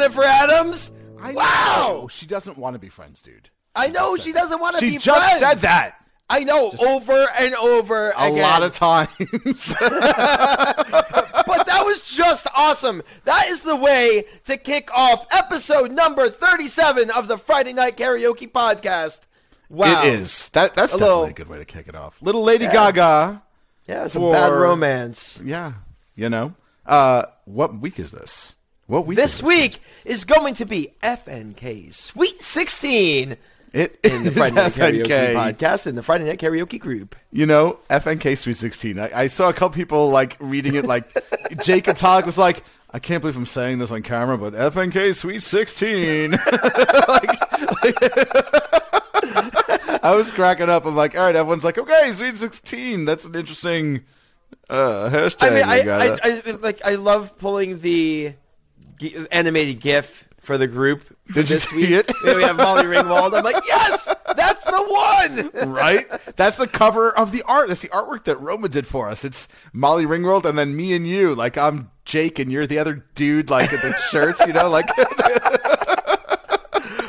Jennifer Adams. I wow. know. She doesn't want to be friends, dude. I know she doesn't want to be friends. She just said that I know over and over a again. lot of times. but that was just awesome. That is the way to kick off episode number 37 of the Friday Night Karaoke podcast. Wow. It is. That that's A definitely little- a good way to kick it off. Little Lady Yeah. Gaga. Yeah, some bad romance. Yeah. You know. Uh what week is this? What week This is week is going to be FNK's Sweet 16 It in the Friday Night Karaoke podcast in the Friday Night Karaoke group. You know, FNK Sweet 16. I, I saw a couple people like reading it like Jake Atalik was like, I can't believe I'm saying this on camera, but FNK Sweet 16. Like- like- I was cracking up. I'm like, all right, everyone's like, okay, Sweet 16. That's an interesting uh, hashtag. I mean, I, I, I like I love pulling the gi- animated GIF for the group. Did you see week. it? We have Molly Ringwald. I'm like, yes, that's the one. right? That's the cover of the art. That's the artwork that Roma did for us. It's Molly Ringwald and then me and you. Like I'm Jake and you're the other dude, like in the shirts, you know, like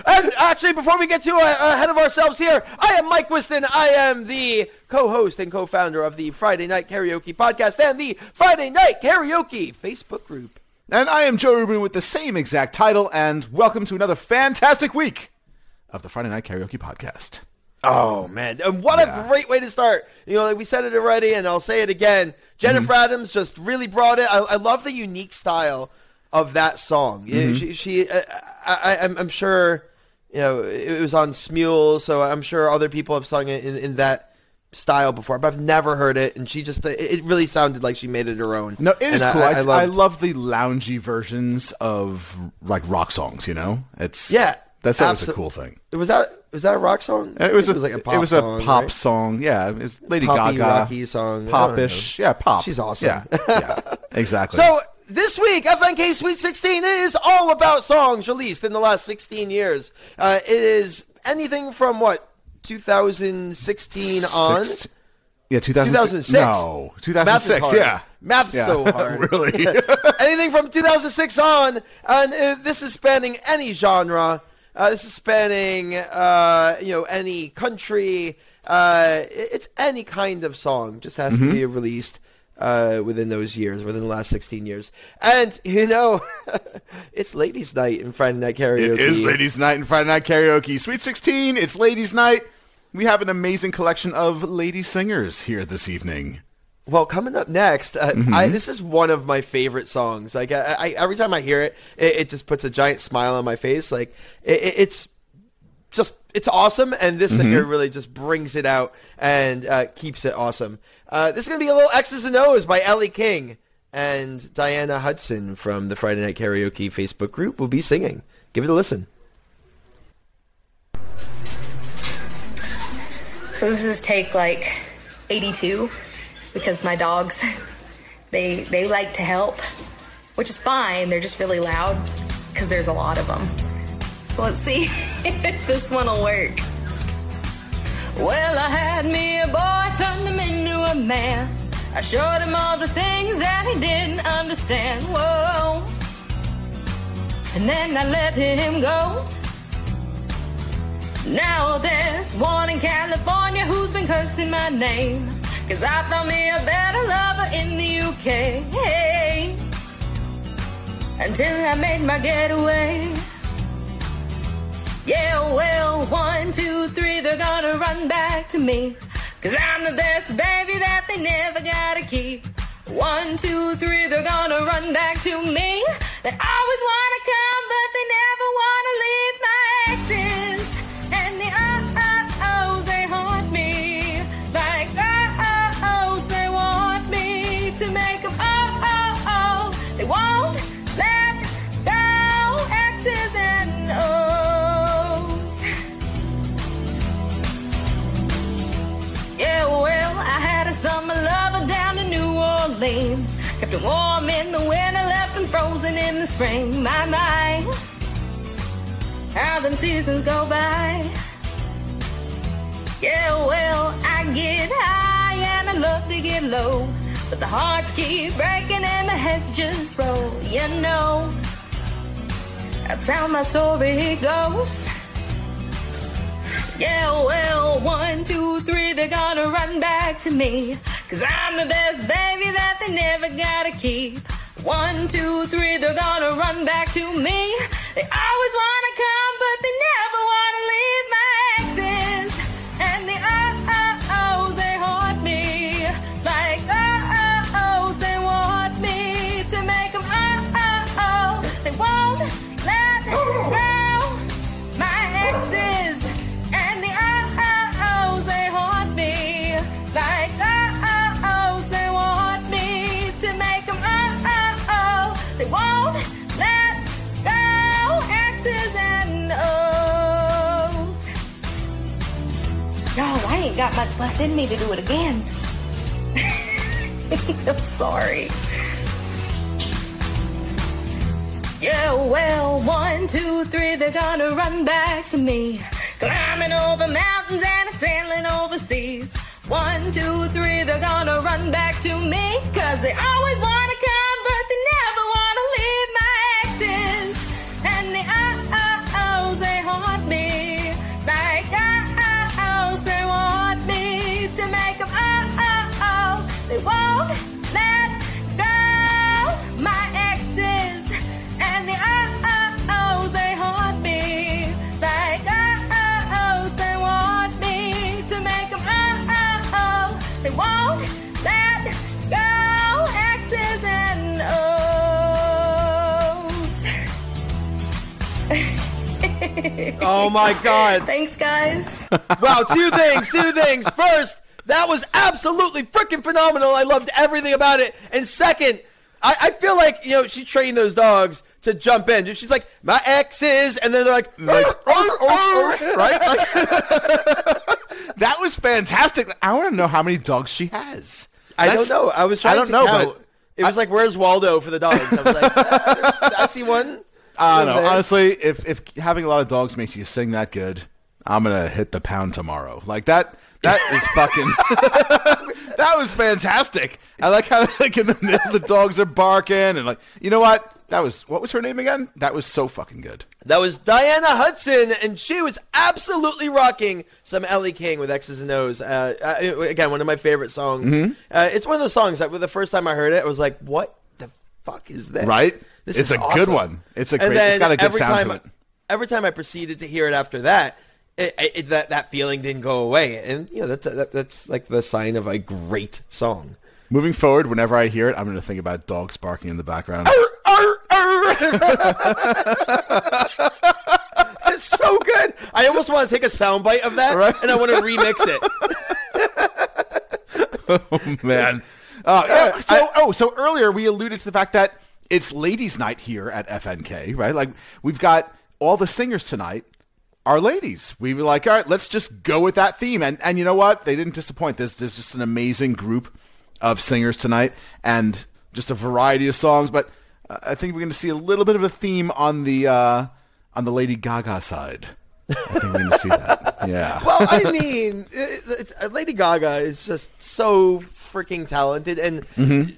And actually, before we get too uh, ahead of ourselves here, I am Mike Wiston. I am the co-host and co-founder of the Friday Night Karaoke podcast and the Friday Night Karaoke Facebook group. And I am Joe Rubin with the same exact title, and welcome to another fantastic week of the Friday Night Karaoke Podcast. Oh man, and what Yeah. a great way to start! You know, like we said it already, and I'll say it again. Jennifer Mm-hmm. Adams just really brought it. I, I love the unique style of that song. Yeah, Mm-hmm. She, she uh, I, I, I'm, I'm sure, you know, it, it was on Smule, so I'm sure other people have sung it in, in that style before, but I've never heard it. And she just, it, it really sounded like she made it her own. No, it is And cool. I, I, love the loungy versions of like rock songs. You know, it's Yeah, that's always a cool thing. Was that was that a rock song? It was I a, think like a pop it was song, a pop right? song. Yeah, it was Lady Poppy, Gaga, rocky song. I popish. Yeah, pop. She's awesome. Yeah, yeah, exactly. So this week, FNK Sweet 16 is all about songs released in the last 16 years. Uh, it is anything from what 2016 on. Six- yeah, 2006. 2006. No, Math is 2006. hard. Yeah, Math's Yeah. so hard. really. Anything from 2006 on, and uh, this is spanning any genre. Uh, this is spanning, uh, you know, any country. Uh, it's any kind of song. Just has Mm-hmm. to be released uh, within those years, within the last 16 years. And you know, it's Ladies' Night in Friday Night Karaoke. It is Ladies' Night and Friday Night Karaoke. Sweet 16, it's Ladies' Night. We have an amazing collection of lady singers here this evening. Well, coming up next, uh, Mm-hmm. I, this is one of my favorite songs. Like, I, I, every time I hear it, it, it just puts a giant smile on my face. Like, it- it's just, it's awesome, and this Mm-hmm. singer really just brings it out and uh, keeps it awesome. Uh, this is gonna be a little Ex's and Oh's by Ellie King and Dianna Hudson from the Friday Night Karaoke Facebook group will be singing. Give it a listen. So this is take like 82 because my dogs they they like to help, which is fine. They're just really loud because there's a lot of them. So let's see if this one will work. Well, I had me a boy, turned him into a man. I showed him all the things that he didn't understand. Whoa. And then I let him go. Now there's one in California who's been cursing my name. Cause I found me a better lover in the UK. Hey, until I made my getaway. Yeah, well, one, two, three, they're gonna run back to me. Cause I'm the best baby that they never gotta keep. One, two, three, they're gonna run back to me. They always wanna come, but they never wanna leave my exes. Down in New Orleans. Kept him warm in the winter, left him frozen in the spring. My, my, how them seasons go by. Yeah, well, I get high and I love to get low. But the hearts keep breaking and the heads just roll. You know, that's how my story goes. Yeah, well, one, two, three, they're gonna run back to me. Cause I'm the best baby that they never gotta keep. One, two, three, they're gonna run back to me. They always wanna come, but they never got much left in me to do it again. I'm sorry. Yeah, well, one, two, three, they're gonna run back to me. Climbing over mountains and sailing overseas. One, two, three, they're gonna run back to me. Cause they always wanna Oh my God! Thanks, guys. Wow, two things, two things. First, that was absolutely freaking phenomenal. I loved everything about it. And second, I, I feel like you know she trained those dogs to jump in. She's like, my ex is, and then they're like, Like, "Arr, arr, arr," right? that was fantastic. I want to know how many dogs she has. I That's- don't know. I was trying I don't to know, count. but it was like, where's Waldo for the dogs? I was like, "Ah, I see one. I don't know. Honestly, if if having a lot of dogs makes you sing that good, I'm gonna hit the pound tomorrow. Like that. That is fucking. that was fantastic. I like how like in the middle the dogs are barking and like you know what that was what was her name again? That was so fucking good. That was Dianna Hudson, and she was absolutely rocking some Ellie King with Ex's and Oh's. Uh, uh, again, one of my favorite songs. Mm-hmm. Uh, it's one of those songs that the first time I heard it, I was like, "What the fuck is this?" Right? This It's is a good one. It's a great- it's got a good sound time, to it. Every time I proceeded to hear it after that, it, it, that that feeling didn't go away, and you know that's that, that's like the sign of a great song. Moving forward, whenever I hear it, I'm gonna think about dogs barking in the background. Arr, arr. it's so good. I almost want to take a soundbite of that Right. and I want to remix it. Oh man. Uh, yeah, so, oh, so earlier we alluded to the fact that it's ladies' night here at FNK, right? Like we've got all the singers tonight are ladies. We were like, all right, let's just go with that theme. And and you know what? They didn't disappoint. There's there's just an amazing group of singers tonight, and just a variety of songs. But uh, I think we're going to see a little bit of a theme on the uh, on the Lady Gaga side. I think we're going to see that. Yeah. Well, I mean, uh, Lady Gaga is just so freaking talented, and Mm-hmm.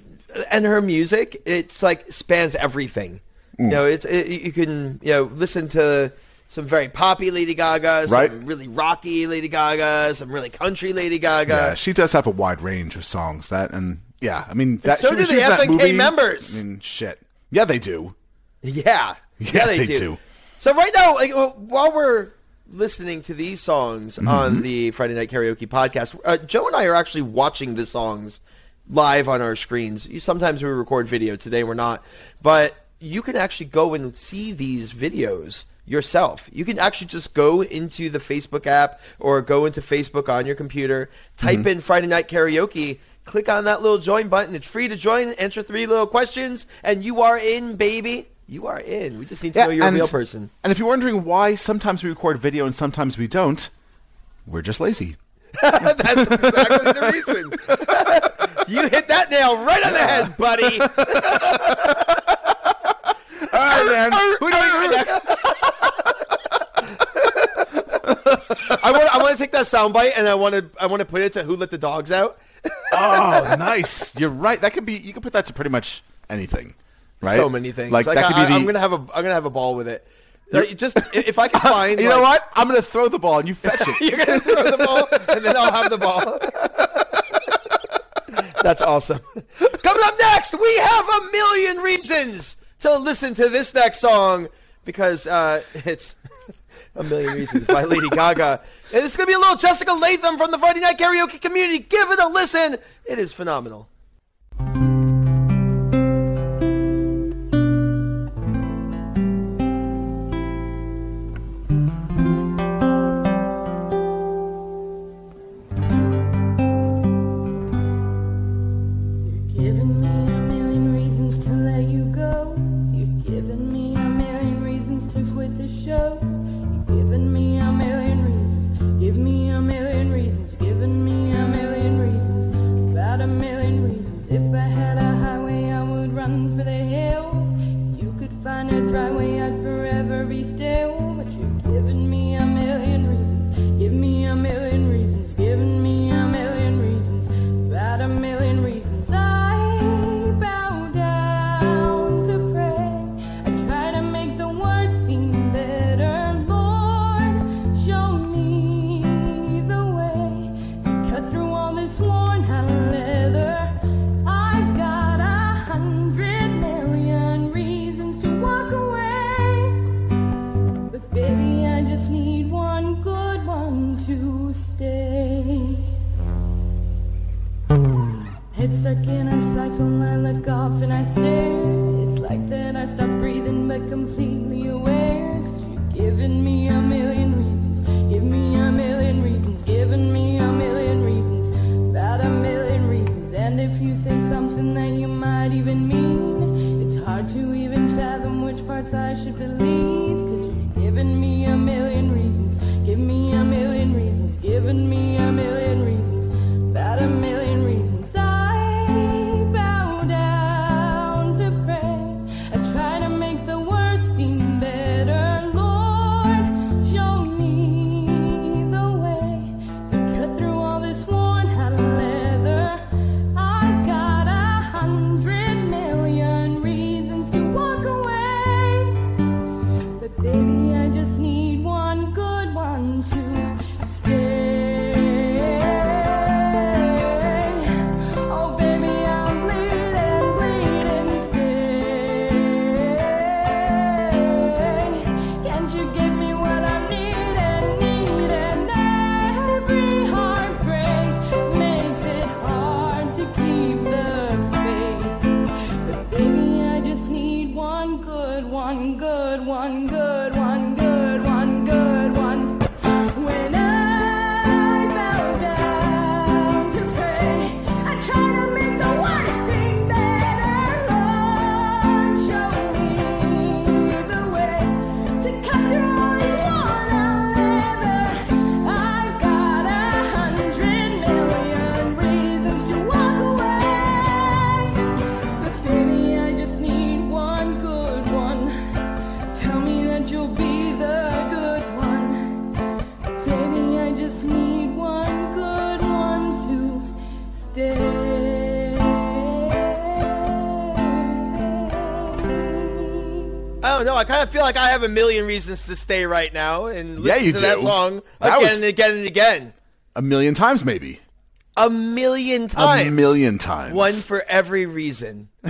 And her music, it's like spans everything. Mm. You know, it's it, you can you know listen to some very poppy Lady Gaga, some Right. really rocky Lady Gaga, some really country Lady Gaga. Yeah, she does have a wide range of songs. That and yeah, I mean that. so she do was the FNK movie. members. I mean, shit. Yeah, they do. Yeah, Yeah, they do. So right now, like, while we're listening to these songs Mm-hmm. on the Friday Night Karaoke podcast, uh, Joe and I are actually watching the songs live on our screens. Sometimes we record video. Today we're not, but you can actually go and see these videos yourself. You can actually just go into the Facebook app or go into Facebook on your computer, type Mm-hmm. in Friday Night Karaoke. Click on that little join button. It's free to join. Answer three little questions, and you are in, baby. You are in. We just need to know you're and, a real person. And if you're wondering why sometimes we record video and sometimes we don't, we're just lazy. That's exactly the reason. you hit that nail right on the head, buddy. All right, man. Who do we get next? I want. I want to take that soundbite and I want to. I want to put it to "Who Let the Dogs Out." Oh, nice. You're right. That could be. You could put that to pretty much anything. Right. So many things. Like, Like, that could be I, the. am gonna have a. I'm gonna have a ball with it. Like, just if I can find. you know what? I'm gonna throw the ball and you fetch it. You're gonna throw the ball, and then I'll have the ball. That's awesome. Coming up next, we have a million reasons to listen to this next song because uh, it's a million reasons by Lady Gaga, and it's gonna be a little Jessica Latham from the Friday Night Karaoke community. Give it a listen. It is phenomenal. I don't know. I kind of feel like I have a million reasons to stay right now and Yeah, listen you to that song That again and again and again. A million times, maybe. A million times. A million times. One for every reason.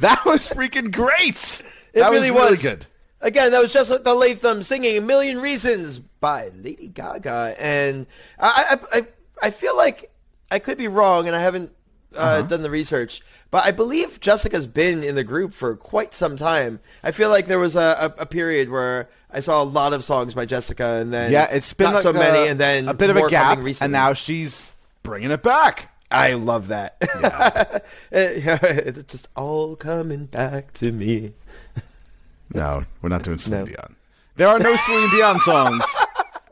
That was freaking great. It that really was really was. good. Again, that was just like the Latham singing "A Million Reasons" by Lady Gaga, and I, I, I, I feel like I could be wrong, and I haven't uh, Uh-huh. done the research, but I believe Jessica's been in the group for quite some time. I feel like there was a, a, a period where I saw a lot of songs by Jessica, and then Yeah, it's been not like so a, many, and then a bit of a gap, and now she's bringing it back. I love that. Yeah. it's just all coming back to me. No, we're not doing Celine No. Dion. There are no Celine Dion songs.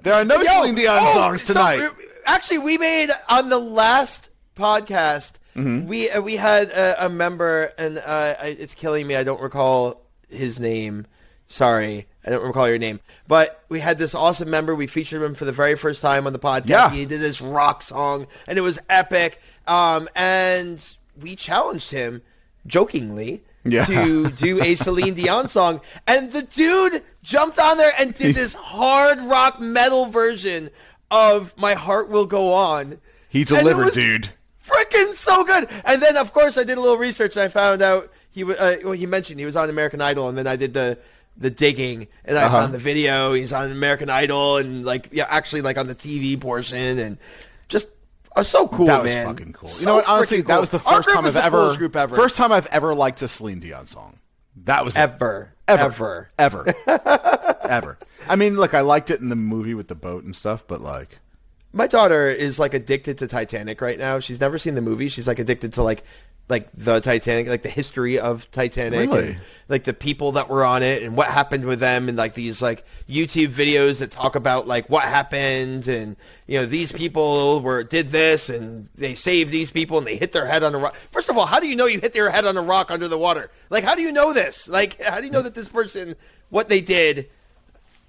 There are no Yo, Celine Dion oh, songs tonight. uh, actually, we made on the last podcast. Mm-hmm. We uh, we had a, a member, and uh, I, it's killing me. I don't recall his name. Sorry, I don't recall your name. But we had this awesome member. We featured him for the very first time on the podcast. Yeah. He did this rock song, and it was epic. Um, and we challenged him jokingly Yeah. to do a Celine Dion song, and the dude jumped on there and did this hard rock metal version of "My Heart Will Go On." he delivered, was dude. Freaking so good! And then, of course, I did a little research and I found out he wa- uh, well, he mentioned he was on American Idol, and then I did the the digging and I Uh-huh. found the video. He's on American Idol, and like yeah, actually like on the TV portion, and just uh, so cool, That was man. fucking cool. So you know what? Honestly, freaking that was the first time I've ever, ever. first time I've ever liked a Celine Dion song. That was it. ever, ever, ever. ever, ever. I mean, look, I liked it in the movie with the boat and stuff, but like, My daughter is like addicted to Titanic right now. She's never seen the movie. She's like addicted to like like the Titanic, like the history of Titanic, Really? and like the people that were on it and what happened with them, and like these like YouTube videos that talk about like what happened, and you know these people were did this and they saved these people and they hit their head on a rock. First of all, how do you know you hit their head on a rock under the water? Like how do you know this? Like how do you know that this person what they did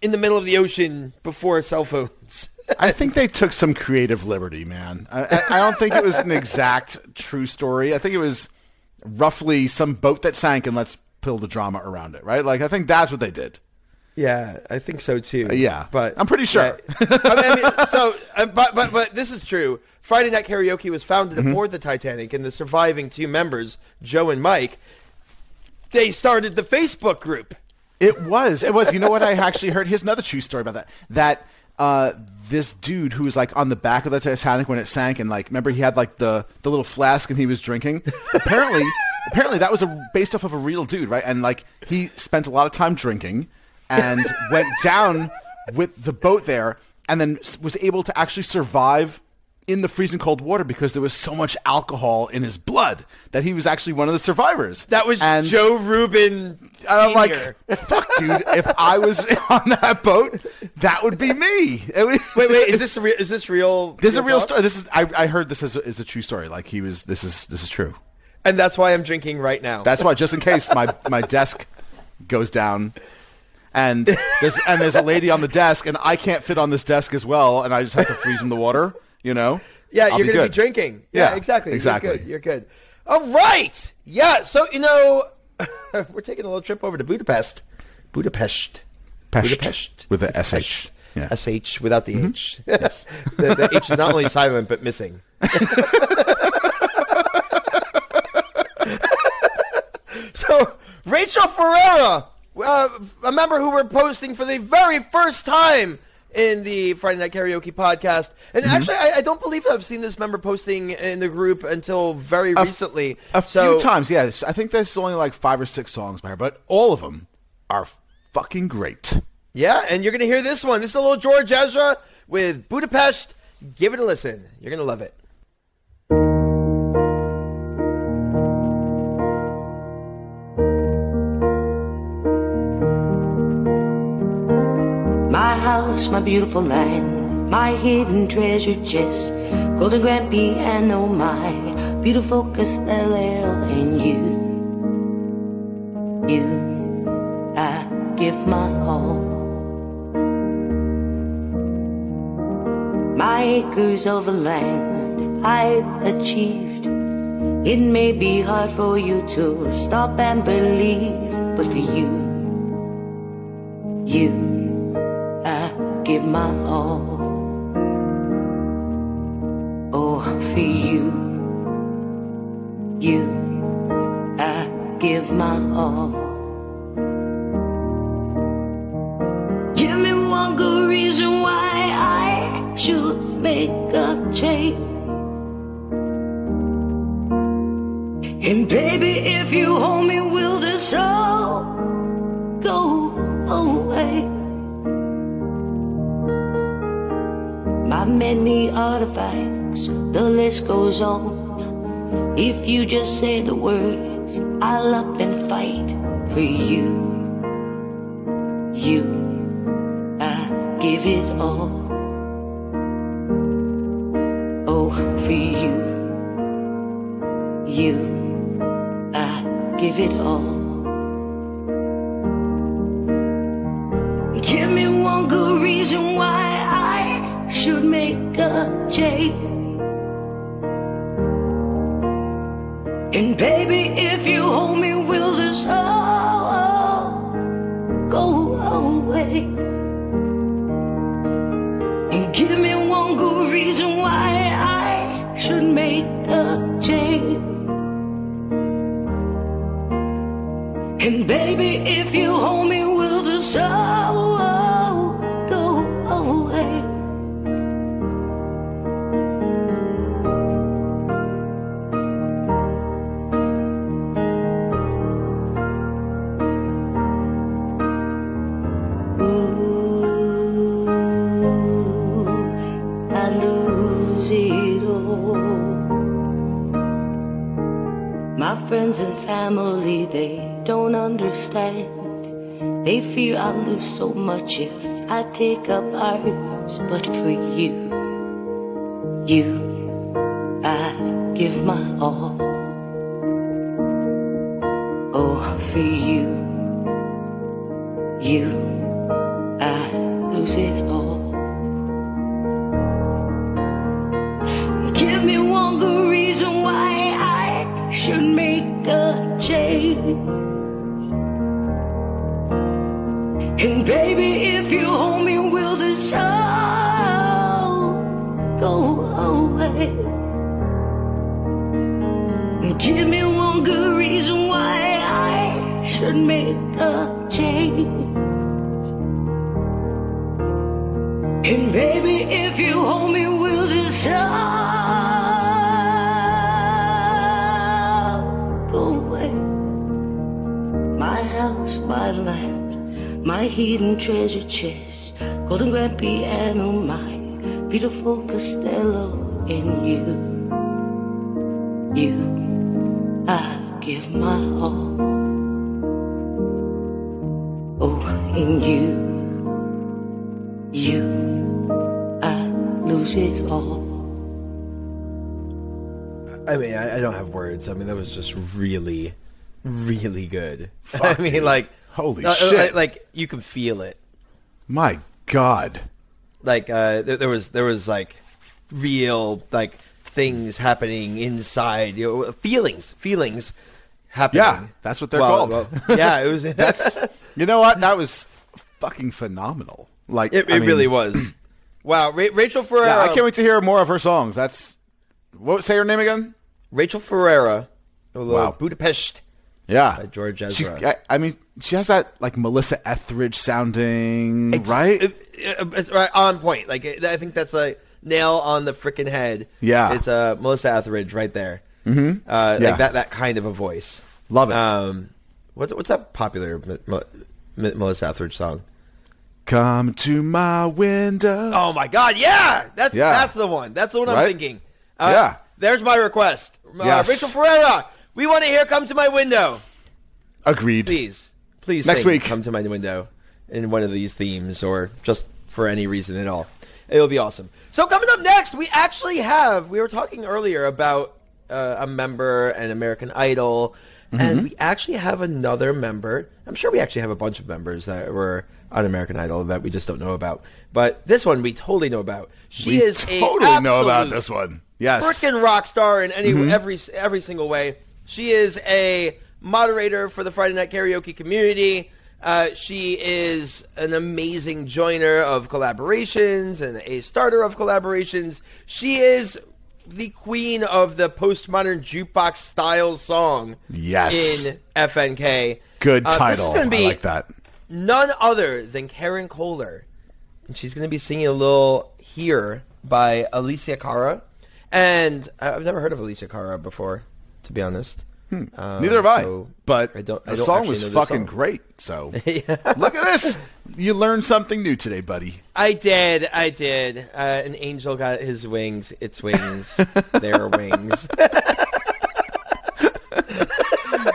in the middle of the ocean before cell phones? I think they took some creative liberty, man. I, I, don't think it was an exact true story. I think it was roughly some boat that sank and let's build the drama around it, right? Like, I think that's what they did. Yeah, I think so too. Uh, yeah. but I'm pretty sure. Yeah. I mean, so, uh, but but but this is true. Friday Night Karaoke was founded Mm-hmm. aboard the Titanic, and the surviving two members, Joe and Mike, they started the Facebook group. It was. It was. You know what? I actually heard. Here's another true story about that. That uh, this dude who was like on the back of the Titanic when it sank, and like, remember he had like the the little flask and he was drinking. apparently, apparently that was a based off of a real dude, right? And like he spent a lot of time drinking, and went down with the boat there, and then was able to actually survive in the freezing cold water because there was so much alcohol in his blood that he was actually one of the survivors. That was and Joe Rubin. and I'm like, fuck, dude. If I was on that boat, that would be me. Would- wait, wait. Is this a real? Is this real? This is a real story. This is I, I heard this is a, is a true story. Like he was. This is this is true. And that's why I'm drinking right now. That's why, just in case my my desk goes down, and there's and there's a lady on the desk, and I can't fit on this desk as well, and I just have to freeze in the water. You know? Yeah, I'll you're going to be drinking. Yeah, Yeah, exactly. exactly. You're good. You're good. All right. Yeah. So you know, we're taking a little trip over to Budapest. Budapest. Pest. Budapest With the SH. Yeah. sh without the h. Yes. the, the h is not only silent but missing. so Rachel Ferreira, uh, a member who we're posting for the very first time in the Friday Night Karaoke podcast, and Mm-hmm. actually, I, I don't believe I've seen this member posting in the group until very recently. A so, few times, yes. I think there's only like five or six songs by her, but all of them are fucking great. Yeah, and you're going to hear this one. This is a little George Ezra with Budapest. Give it a listen. You're going to love it. House, my beautiful land, my hidden treasure chest, golden grand piano, my beautiful Castello, and you, you, I give my all. My acres of land I've achieved. It may be hard for you to stop and believe, but for you, you. Give my all. Oh, for you, you, I give my all. Give me one good reason why I should make a change. And baby, if you hold me, will this all go many artifacts, the list goes on. If you just say the words, I'll up and fight for you. You, I give it all. Oh, for you. You, I give it all. Give me one good reason should make a change. And baby, if you hold me, will this all go away? And give me one good reason why I should make a change. And baby, if you hold me, will this all friends and family, they don't understand. They fear I'll lose so much if I take up arms. But for you, you, I give my all. Oh, for you, you, I lose it all. My house, my land, my hidden treasure chest, golden grand piano, my beautiful Costello, and you, you, I give my all. Oh, in you, you, I lose it all. I mean, I, I don't have words. I mean, that was just really, really good. I mean, like, Holy uh, shit. Like, you can feel it. My God. Like, uh, there, there was, there was like real like things happening inside. You know, feelings, feelings happening. Yeah, that's what they're Well, called. well, yeah, it was. That's you know what? That was fucking phenomenal. Like it, it mean, really was. Wow, Ra- Rachel Ferreira. Yeah, I can't wait to hear more of her songs. That's what say her name again? Rachel Ferreira. uh, Wow. Budapest. Yeah, By George Ezra. I, I mean, she has that like Melissa Etheridge sounding, It's- right? it- it- it's right on point. Like it- I think that's a nail on the freaking head. Yeah. it's uh, Melissa Etheridge right there. Mm-hmm. Uh, Yeah. Like that that kind of a voice. Love it. Um, what's what's that popular Melissa Etheridge song? Come to my window. Oh my God! Yeah, that's Yeah. that's the one. That's the one I'm Right? thinking. Uh, Yeah. there's my request. Uh, Yes. Rachel Ferreira. We want to hear "Come to My Window." Agreed. Please, please. Next week. come to my window in one of these themes, or just for any reason at all. It'll be awesome. So coming up next, we actually have. We were talking earlier about uh, a member and American Idol, Mm-hmm. and we actually have another member. I'm sure we actually have a bunch of members that were on American Idol that we just don't know about. But this one we totally know about. She we is a totally know about this one. Yes. freaking rock star in any Mm-hmm. every every single way. She is a moderator for the Friday Night Karaoke community. Uh, she is an amazing joiner of collaborations and a starter of collaborations. She is the queen of the postmodern jukebox style song. Yes. in FNK. Good Uh, this is title. be I like that. none other than Karen Kolar. And she's going to be singing a little Here by Alessia Cara. And I've never heard of Alessia Cara before, to be honest. Um, Hmm. Neither have I. so but I don't, I the don't song was fucking song. great. So look at this. You learned something new today, buddy. I did, I did. Uh, an angel got his wings. Its wings. Their wings.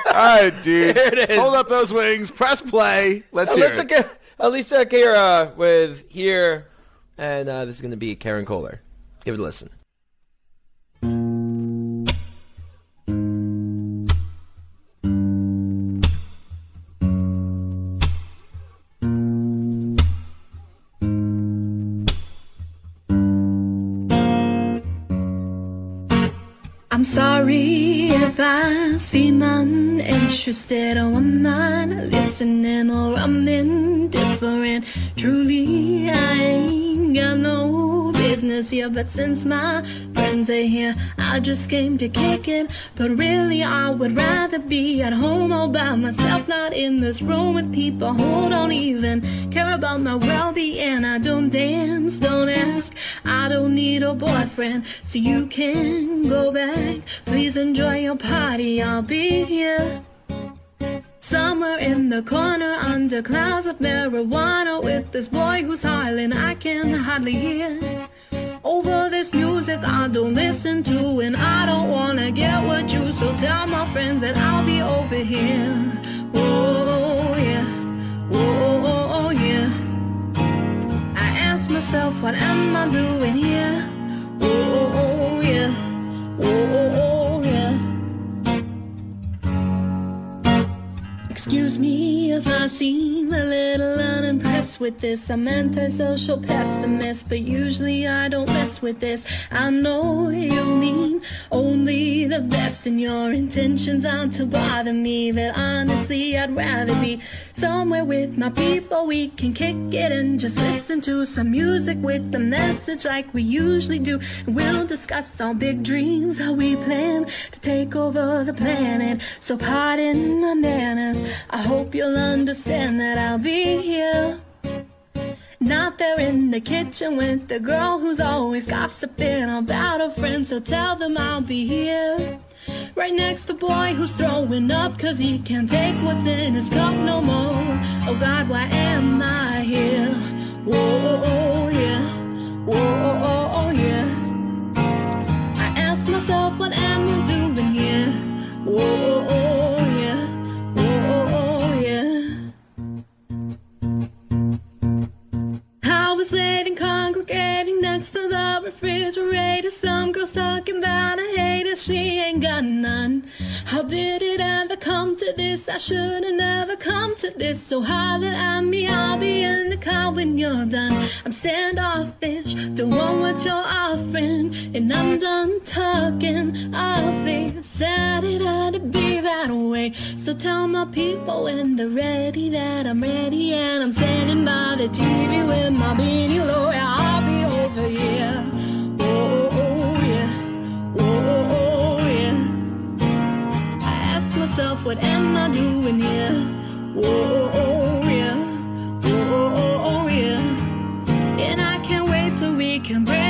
All right, dude. Here it is. Hold up those wings. Press play. Let's hear Alessia, it. Alessia Cara with Here. And uh, this is going to be Karen Kolar. Give it a listen. I'm sorry if I seem uninterested or I'm not listening or I'm indifferent. Truly, I ain't got no business here, but since my here, I just came to kick it. But really, I would rather be at home all by myself, not in this room with people who don't even care about my well-being. I don't dance, don't ask, I don't need a boyfriend, so you can go back. Please enjoy your party, I'll be here. Somewhere in the corner under clouds of marijuana with this boy who's hollering I can hardly hear. Over this music I don't listen to and I don't wanna get what you so tell my friends that I'll be over here. Oh yeah, oh yeah. I ask myself what am I doing here? Oh yeah, oh Excuse me if I seem a little unimpressed with this. I'm antisocial pessimist, but usually I don't mess with this. I know you mean only the best, and your intentions aren't to bother me. But honestly, I'd rather be somewhere with my people. We can kick it and just listen to some music with the message like we usually do. And we'll discuss our big dreams, how we plan to take over the planet. So pardon my manners. I hope you'll understand that I'll be here. Not there in the kitchen with the girl who's always gossiping about her friends. So tell them I'll be here. Right next to boy who's throwing up cause he can't take what's in his cup no more. Oh God, why am I here? Whoa, oh, oh, yeah. Whoa, oh, oh, yeah. I ask myself, what am I doing here? Whoa, oh, yeah. Late congregating next to the refrigerator. Some girls talking about a hater, she ain't got none. How did it come to this? I should have never come to this. So holler at me, I'll be in the car when you're done. I'm standoffish, don't want what you're offering, and I'm done talking. I'll be sad it had to be that way. So tell my people when they're ready that I'm ready, and I'm standing by the TV with my beanie low. Yeah, I'll be over here. Myself, what am I doing here? Whoa, oh, oh, yeah. Whoa, oh, oh, yeah. And I can't wait till we can break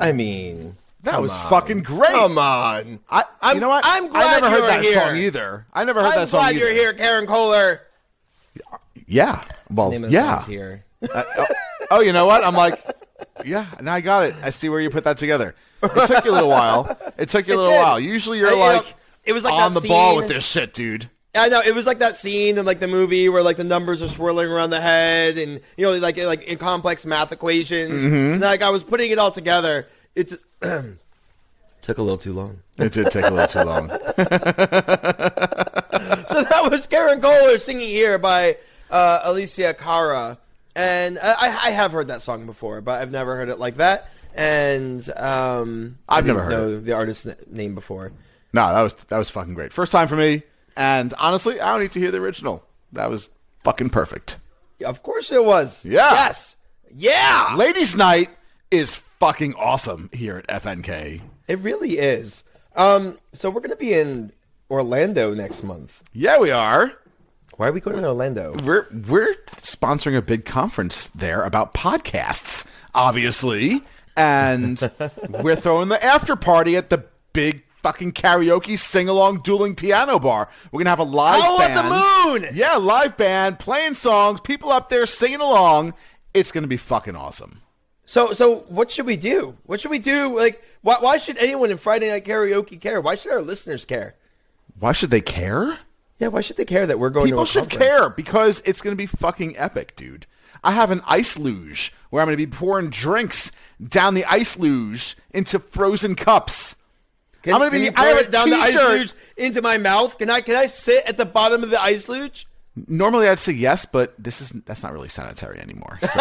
I mean, That come was on. fucking great. Come on. I, I'm- you know what? I'm glad I never heard that here. song either. I never heard I'm that song glad either. you're here, Karen Kolar. Yeah. Well, yeah. here. Uh, oh, oh, you know what? I'm like, yeah, now I got it. I see where you put that together. It took you a little while. It took you a little while. Usually you're I- you know, like, it was like on the ball with this shit, dude. I know it was like that scene in like the movie where like the numbers are swirling around the head, and you know like like in complex math equations. Mm-hmm. And like I was putting it all together. It took a little too long. It did take a little too long. So that was Karen Kolar singing here by uh, Alessia Cara, and I, I have heard that song before, but I've never heard it like that. And um, I've never heard the artist's name before. No, that was that was fucking great. First time for me, and honestly, I don't need to hear the original. That was fucking perfect. Of course it was. Yeah. Yes. Yeah. Ladies' Night is fucking awesome here at FNK. It really is. Um, so we're gonna be in Orlando next month. Yeah, we are. Why are we going to Orlando? We're we're sponsoring a big conference there about podcasts, obviously, and we're throwing the after party at the big fucking karaoke sing along dueling piano bar. We're gonna have a live Howl band. the moon! Yeah, live band playing songs, people up there singing along. It's gonna be fucking awesome. So, so what should we do? What should we do? Like, why, why should anyone in Friday Night Karaoke care? Why should our listeners care? Why should they care? Yeah, why should they care that we're going People to a should conference? care because it's to be fucking epic, dude. I have an ice luge where I'm going to be pouring drinks down the ice luge into frozen cups. Can, I'm gonna be- you I have a down the ice t-shirt. luge into my mouth? Can I? Can I sit at the bottom of the ice luge? Normally I'd say yes, but this is that's not really sanitary anymore. So.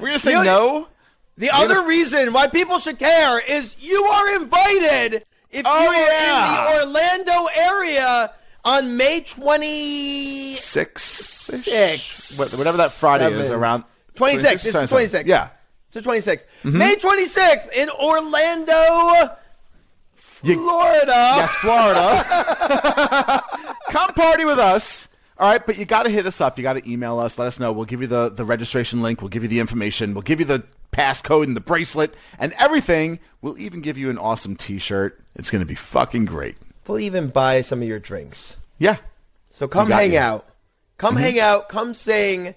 We're gonna say You- no. The other reason why people should care is you are invited if Oh, you are yeah. in the Orlando area on May twenty six, Six, Six. Whatever that Friday is around 26. It's 26. Yeah, So 26. Mm-hmm. May 26th in Orlando, You- Florida. yes, Florida. Come party with us. All right, but you got to hit us up. You got to email us. Let us know. We'll give you the, the registration link. We'll give you the information. We'll give you the passcode and the bracelet and everything. We'll even give you an awesome T-shirt. It's going to be fucking great. We'll even buy some of your drinks. Yeah. So come hang you. out. Come Mm-hmm. hang out. Come sing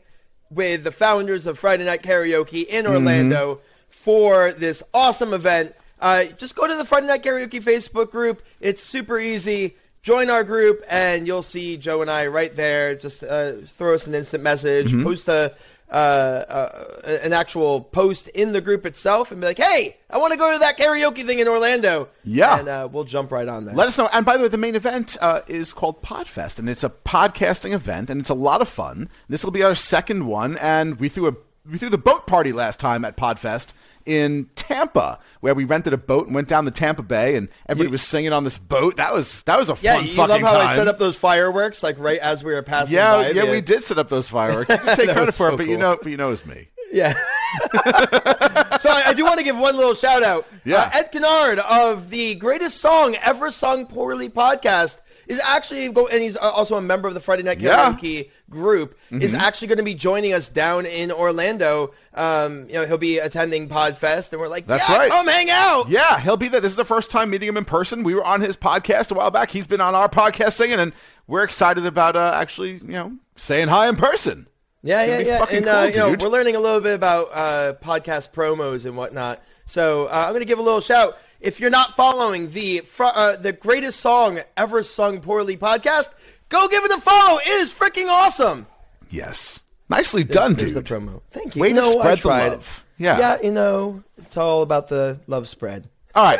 with the founders of Friday Night Karaoke in Orlando Mm-hmm. for this awesome event. Uh, just go to the Friday Night Karaoke Facebook group. It's super easy. Join our group, and you'll see Joe and I right there. Just uh, throw us an instant message, Mm-hmm. post a uh, uh, an actual post in the group itself, and be like, "Hey, I want to go to that karaoke thing in Orlando." Yeah. and uh, we'll jump right on there. Let us know. And by the way, the main event uh, is called Podfest, and it's a podcasting event, and it's a lot of fun. This will be our second one, and we threw a we threw the boat party last time at Podfest. In Tampa, where we rented a boat and went down the Tampa Bay, and everybody was singing on this boat. That was that was a Yeah, fun you fucking love how time. I set up those fireworks like right as we were passing yeah, by. yeah, the- we did set up those fireworks. You can take credit for so it, but you know, but you know it's me. Yeah. so I, I do want to give one little shout out. Yeah. Uh, Ed Kennard of the Greatest Song Ever Sung Poorly podcast is actually go, and he's uh, also a member of the Friday Night Yeah. Mm-hmm. Group. Is actually going to be joining us down in Orlando. Um, you know, he'll be attending Podfest, and we're like, That's yeah, right. come hang out. Yeah, he'll be there. This is the first time meeting him in person. We were on his podcast a while back. He's been on our podcast singing, and we're excited about uh, actually, you know, saying hi in person. Yeah, yeah, yeah. And uh, you know, we're learning a little bit about uh, podcast promos and whatnot. So uh, I'm going to give a little shout. If you're not following the fr- uh, the greatest song ever sung poorly podcast, go give it a follow. It is freaking awesome. Yes, nicely done, There's dude. the promo. Thank you. Way you know, I spread the love. Yeah. Yeah, you know, it's all about the love spread. All right.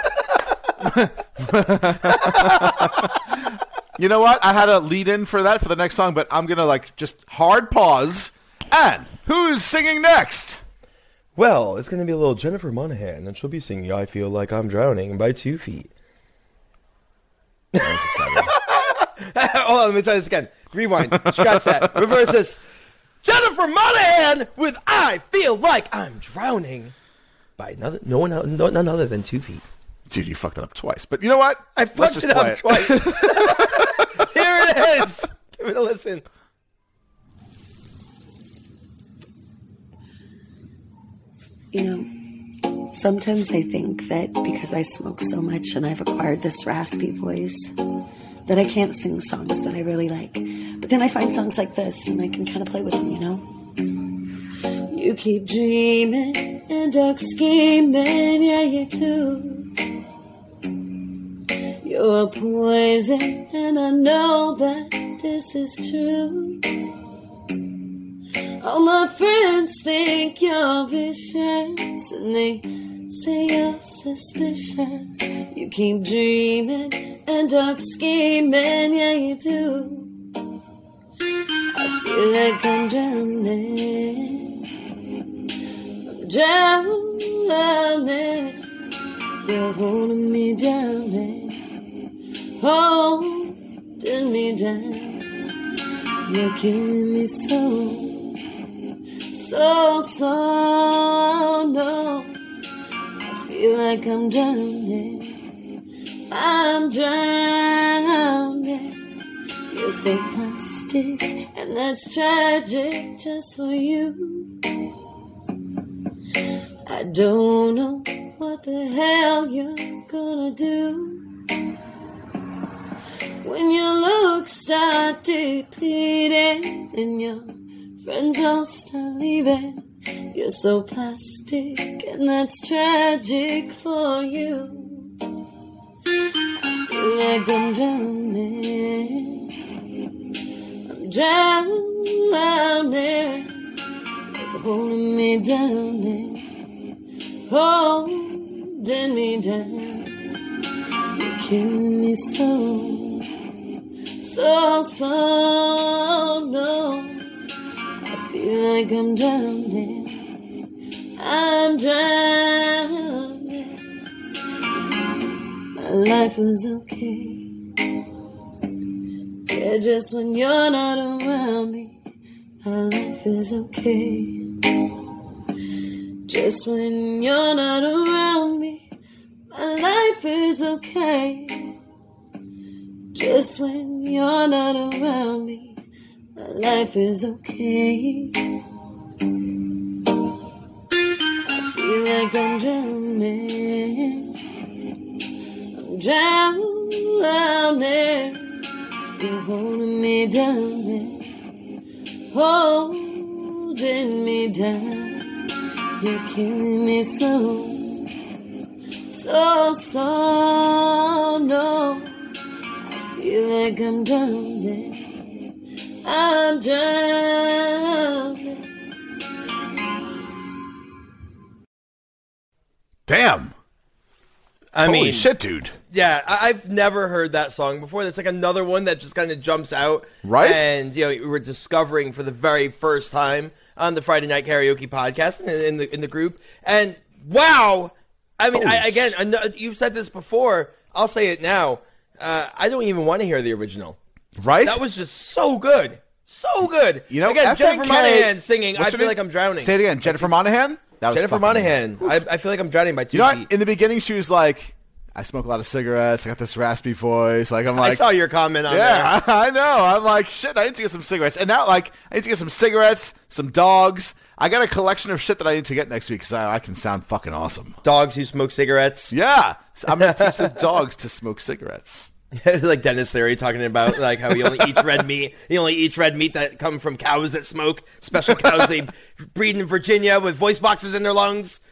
you know what? I had a lead in for that for the next song, but I'm gonna like just hard pause. And who's singing next? Well, it's going to be a little Jennifer Monaghan, and she'll be singing "I Feel Like I'm Drowning" by Two Feet. Hold on, let me try this again. Rewind. Scratch that. Reverse this. Jennifer Monaghan with "I Feel Like I'm Drowning" by another, no one, no, none other than Two Feet. Dude, you fucked it up twice. But you know what? I fucked it up play twice. Here it is. Give it a listen. You know, sometimes I think that because I smoke so much and I've acquired this raspy voice, that I can't sing songs that I really like. But then I find songs like this and I can kind of play with them, you know? You keep dreaming and dark scheming, yeah, you do. You're poison, and I know that this is true. All my friends think you're vicious and they say you're suspicious. You keep dreaming and dark scheming, yeah, you do. I feel like I'm drowning. I'm drowning. You're holding me down, eh? holding me down. You're killing me slow so, so no. I feel like I'm drowning. I'm drowning. You're so plastic, and that's tragic just for you. I don't know what the hell you're gonna do. When your looks start depleting and your friends all start leaving, you're so plastic, and that's tragic for you. Feel like I'm drowning. I'm drowning. Holding me down, holding me down. You're killing me so, so, so, no. Feel like I'm drowning. I'm drowning. My life was okay. Yeah, just when you're not around me, my life is okay. Just when you're not around me, my life is okay. Just when you're not around me, my life is okay. I feel like I'm drowning. I'm drowning. You're holding me down, holding me down. You're killing me slow, so, so, no. I feel like I'm drowning. I'm drowning. Damn. I Holy mean, shit, dude. Yeah, I- I've never heard that song before. That's like another one that just kind of jumps out, Right? And you know, we're discovering for the very first time on the Friday Night Karaoke podcast in, in the in the group. And Wow. I mean, I, again, I you've said this before. I'll say it now. Uh, I don't even want to hear the original. Right? That was just so good, so good. You know, again, FNK Jennifer Monaghan singing. I feel her like? I'm drowning. Say it again. Jennifer Monaghan? That was Jennifer Monaghan. I, I feel like I'm drowning by two You know what? feet. In the beginning, she was like, I smoke a lot of cigarettes. I got this raspy voice. Like, I'm like, I saw your comment on Yeah, I know. I'm like, shit, I need to get some cigarettes. And now, like, I need to get some cigarettes, some dogs. I got a collection of shit that I need to get next week because I, I can sound fucking awesome. Dogs who smoke cigarettes. Yeah. I'm going to teach the dogs to smoke cigarettes. like Denis Leary talking about like how he only eats red meat. He only eats red meat that come from cows that smoke. Special cows they breed in Virginia with voice boxes in their lungs.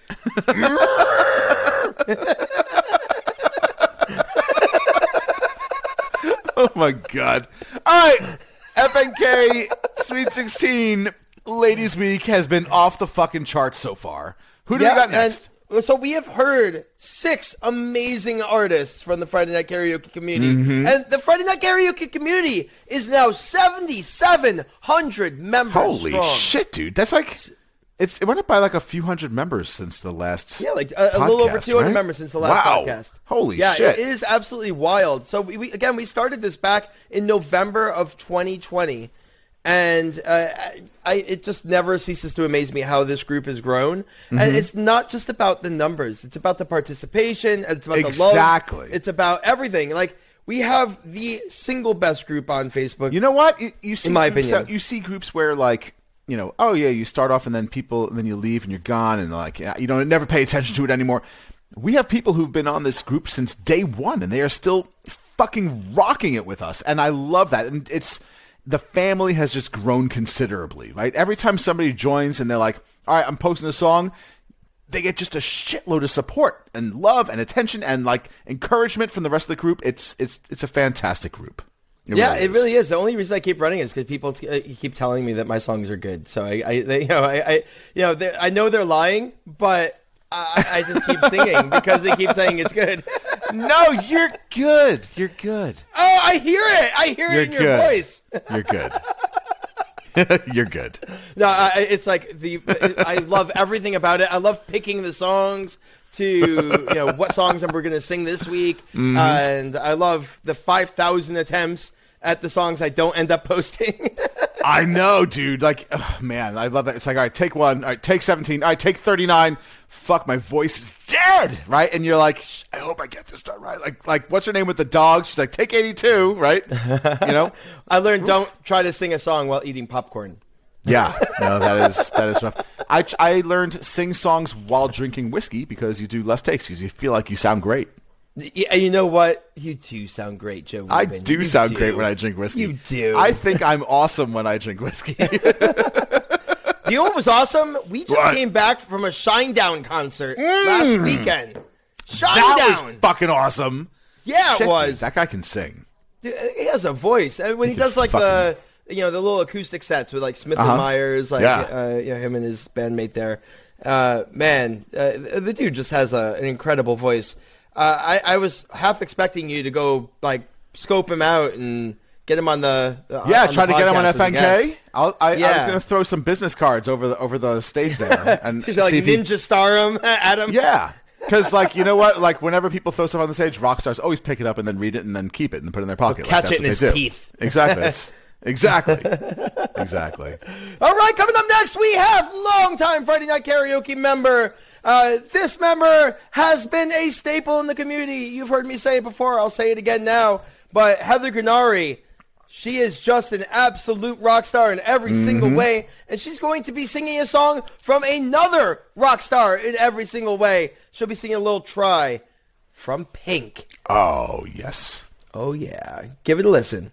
Oh my god. All right. FNK Sweet 16 Ladies Week has been off the fucking charts so far. Who do we got next? And, so we have heard six amazing artists from the Friday Night Karaoke community, Mm-hmm. and the Friday Night Karaoke community is now seventy-seven hundred members. Holy strong. shit, dude. That's like it's it went up by like a few hundred members since the last Yeah, like a, a little over 200 right? members since the last wow. podcast. Holy yeah, shit. it is absolutely wild. So we, we again we started this back in November of 2020, and uh, I, I it just never ceases to amaze me how this group has grown. Mm-hmm. And it's not just about the numbers; it's about the participation. and It's about the Exactly. love. It's about everything. Like we have the single best group on Facebook. You know what? You, you see In my opinion. that- you see groups where like you know, oh yeah, you start off and then people, and then you leave and you're gone, and like you don't never pay attention to it anymore. We have people who've been on this group since day one, and they are still fucking rocking it with us, and I love that. And it's the family has just grown considerably, right? Every time somebody joins and they're like, all right, I'm posting a song. They get just a shitload of support and love and attention and like encouragement from the rest of the group. It's it's it's a fantastic group. yeah, it really is. The only reason I keep running is because people t- uh, keep telling me that my songs are good. So I, I they, you know, I, I, you know, I know they're lying, but I, I just keep singing because they keep saying it's good. No, you're good. You're good. Oh, I hear it. I hear You're it in your voice. You're good. you're good. No, I, I- it's like the. I love everything about it. I love picking the songs to you know what songs we're going to sing this week, Mm-hmm. and I love the five thousand attempts at the songs I don't end up posting. I know, dude. Like, ugh, man, I love that. It's like, all right, take one. All right, take 17. All right, take 39. Fuck, my voice is dead, right? And you're like, I hope I get this done right. Like, like, what's her name with the dog? She's like, take 82, right? You know? I learned don't try to sing a song while eating popcorn. Yeah, no, that is that is rough. I I learned sing songs while drinking whiskey because you do less takes because you feel like you sound great. Yeah, you know what? You do sound great, Joe. I do You sound do. great when I drink whiskey. You do. I think I'm awesome when I drink whiskey. You know what was awesome? We just What? came back from a Shinedown concert last weekend. Shinedown. that was fucking awesome. yeah, it Shit, dude, was. that guy can sing. Dude, he has a voice. And when he, can does like the you know the little acoustic sets with like Smith Uh-huh. and Myers, like Yeah. uh, you know, him and his bandmate there. Uh, man, uh, the dude just has a, an incredible voice. Uh, I, I was half expecting you to go like scope him out and get him on the uh, Yeah, on the try to get him on podcast as a FNK. I'll, I, I was going to throw some business cards over the over the stage there and He's like see if he- ninja star him at him. yeah, because like you know what, like whenever people throw stuff on the stage, rock stars always pick it up and then read it and then keep it and put it in their pocket. catch like, it in his do. teeth. Exactly. Exactly. exactly. All right, coming up next, we have longtime Friday Night Karaoke member. Uh, this member has been a staple in the community. You've heard me say it before. I'll say it again now. But Heather Gurnari, she is just an absolute rock star in every single way. And she's going to be singing a song from another rock star in every single way. She'll be singing a little try from Pink. Oh yes. Oh, yeah. Give it a listen.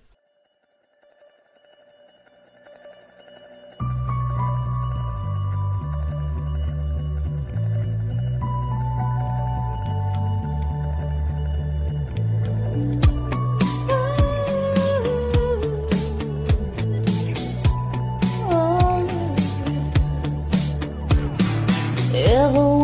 Ever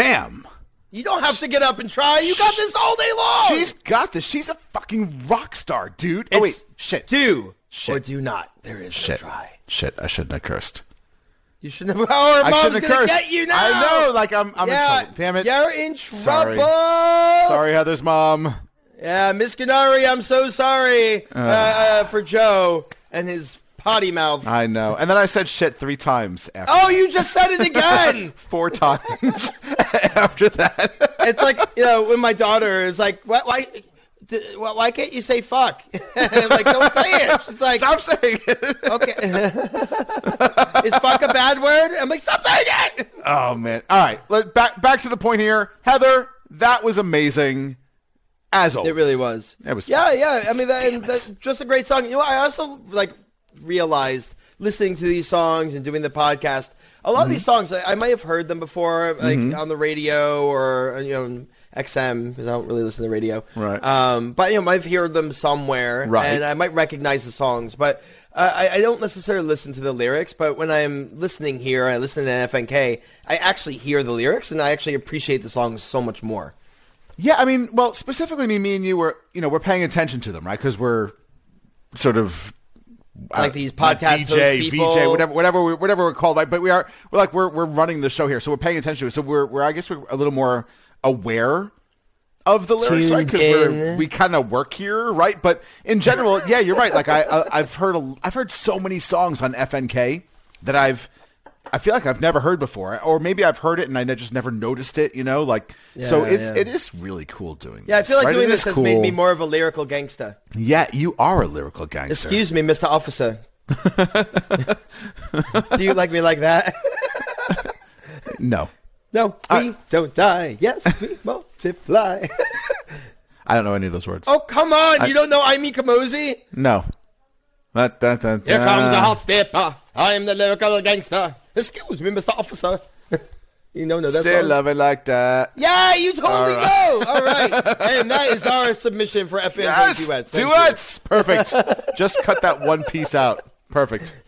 Damn. You don't have to get up and try. You got this all day long. She's got this. She's a fucking rock star, dude. oh wait, shit. Do Shit. or do not. There is Shit. no try. Shit, I shouldn't have cursed. You should never. Our I mom's shouldn't gonna have cursed. get you now. I know, like I'm I'm yeah, in trouble. Damn it. You're in Sorry. trouble. Sorry, Heather's mom. Yeah, Miss Gurnari, I'm so sorry uh, uh, for Joe and his potty mouth. I know. And then I said shit three times after. oh, you just said it again. Four times after that. it's like you know when my daughter is like, "Why? Why, why can't you say fuck?" Like, "Don't say it." She's like, Stop saying it. "Okay." is fuck a bad word? I'm like, "Stop saying it." Oh man. All right. Let, back back to the point here. Heather, that was amazing. As always. It really was. It was Yeah, yeah. I mean, that, and that's just a great song. You know, I also like realized listening to these songs and doing the podcast. A lot of Mm-hmm. these songs, I, I might have heard them before, like on the radio or you know XM, because I don't really listen to the radio. Right. Um, but you know, I've heard them somewhere, Right. and I might recognize the songs, but. Uh, I, I don't necessarily listen to the lyrics, but when I'm listening here, I listen to FNK. I actually hear the lyrics, and I actually appreciate the songs so much more. Yeah, I mean, well, specifically me, me and you were, you know, we're paying attention to them, right? Because we're sort of Like uh, these not podcast DJ, host people. VJ, whatever, whatever, we, whatever we're called. Like, but we are, we're like, we're we're running the show here, so we're paying attention to it. So we're, we're I guess we're a little more aware of the lyrics, right? Tuned Because we kind of work here, right? But in general, yeah, you're right. Like I, I I've heard a, I've heard so many songs on FNK that I've I feel like I've never heard before, or maybe I've heard it and I just never noticed it. You know, like so it's yeah. it is really cool doing. Yeah, I feel like right? doing this is has cool. made me more of a lyrical gangster. Yeah, you are a lyrical gangster. Excuse me, Mr. Officer. Do you like me like that? No, no, we don't die. Yes, we multiply. I don't know any of those words. oh, come on. you don't know Ini Kamoze? No. That, that, that, Here comes a uh, hot stepper. I am the lyrical gangster. Excuse me, Mr. Officer. you know that Still song? loving like that. Yeah, you totally All know. All right. and that is our submission for FNK Yes, duets. Thank you. duets. Perfect. Just cut that one piece out. Perfect.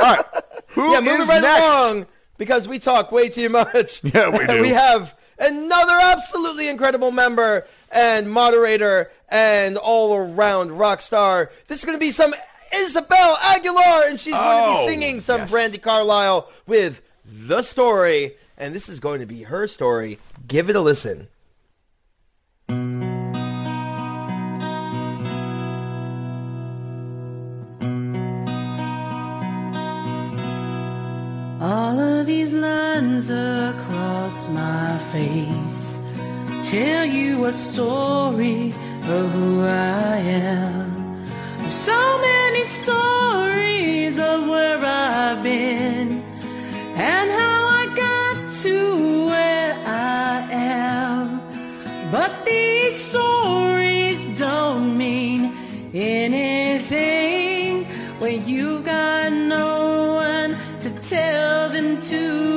All right. Who yeah, moving is right next? along because we talk way too much. Yeah, we do. we have another absolutely incredible member and moderator and all-around rock star. This is going to be some Isabel Aguilar, and she's going to Oh, be singing some yes. Brandi Carlile with the story, and this is going to be her story. Give it a listen. All of these lines across my face tell you a story of who I am. So many stories of where I've been and how I got to where I am. But these stories don't mean anything when you've got no one to tell them to.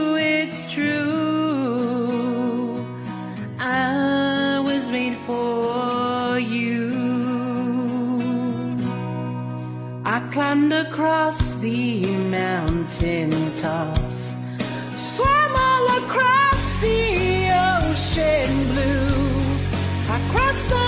Climbed across the mountain tops, swam all across the ocean blue. I crossed the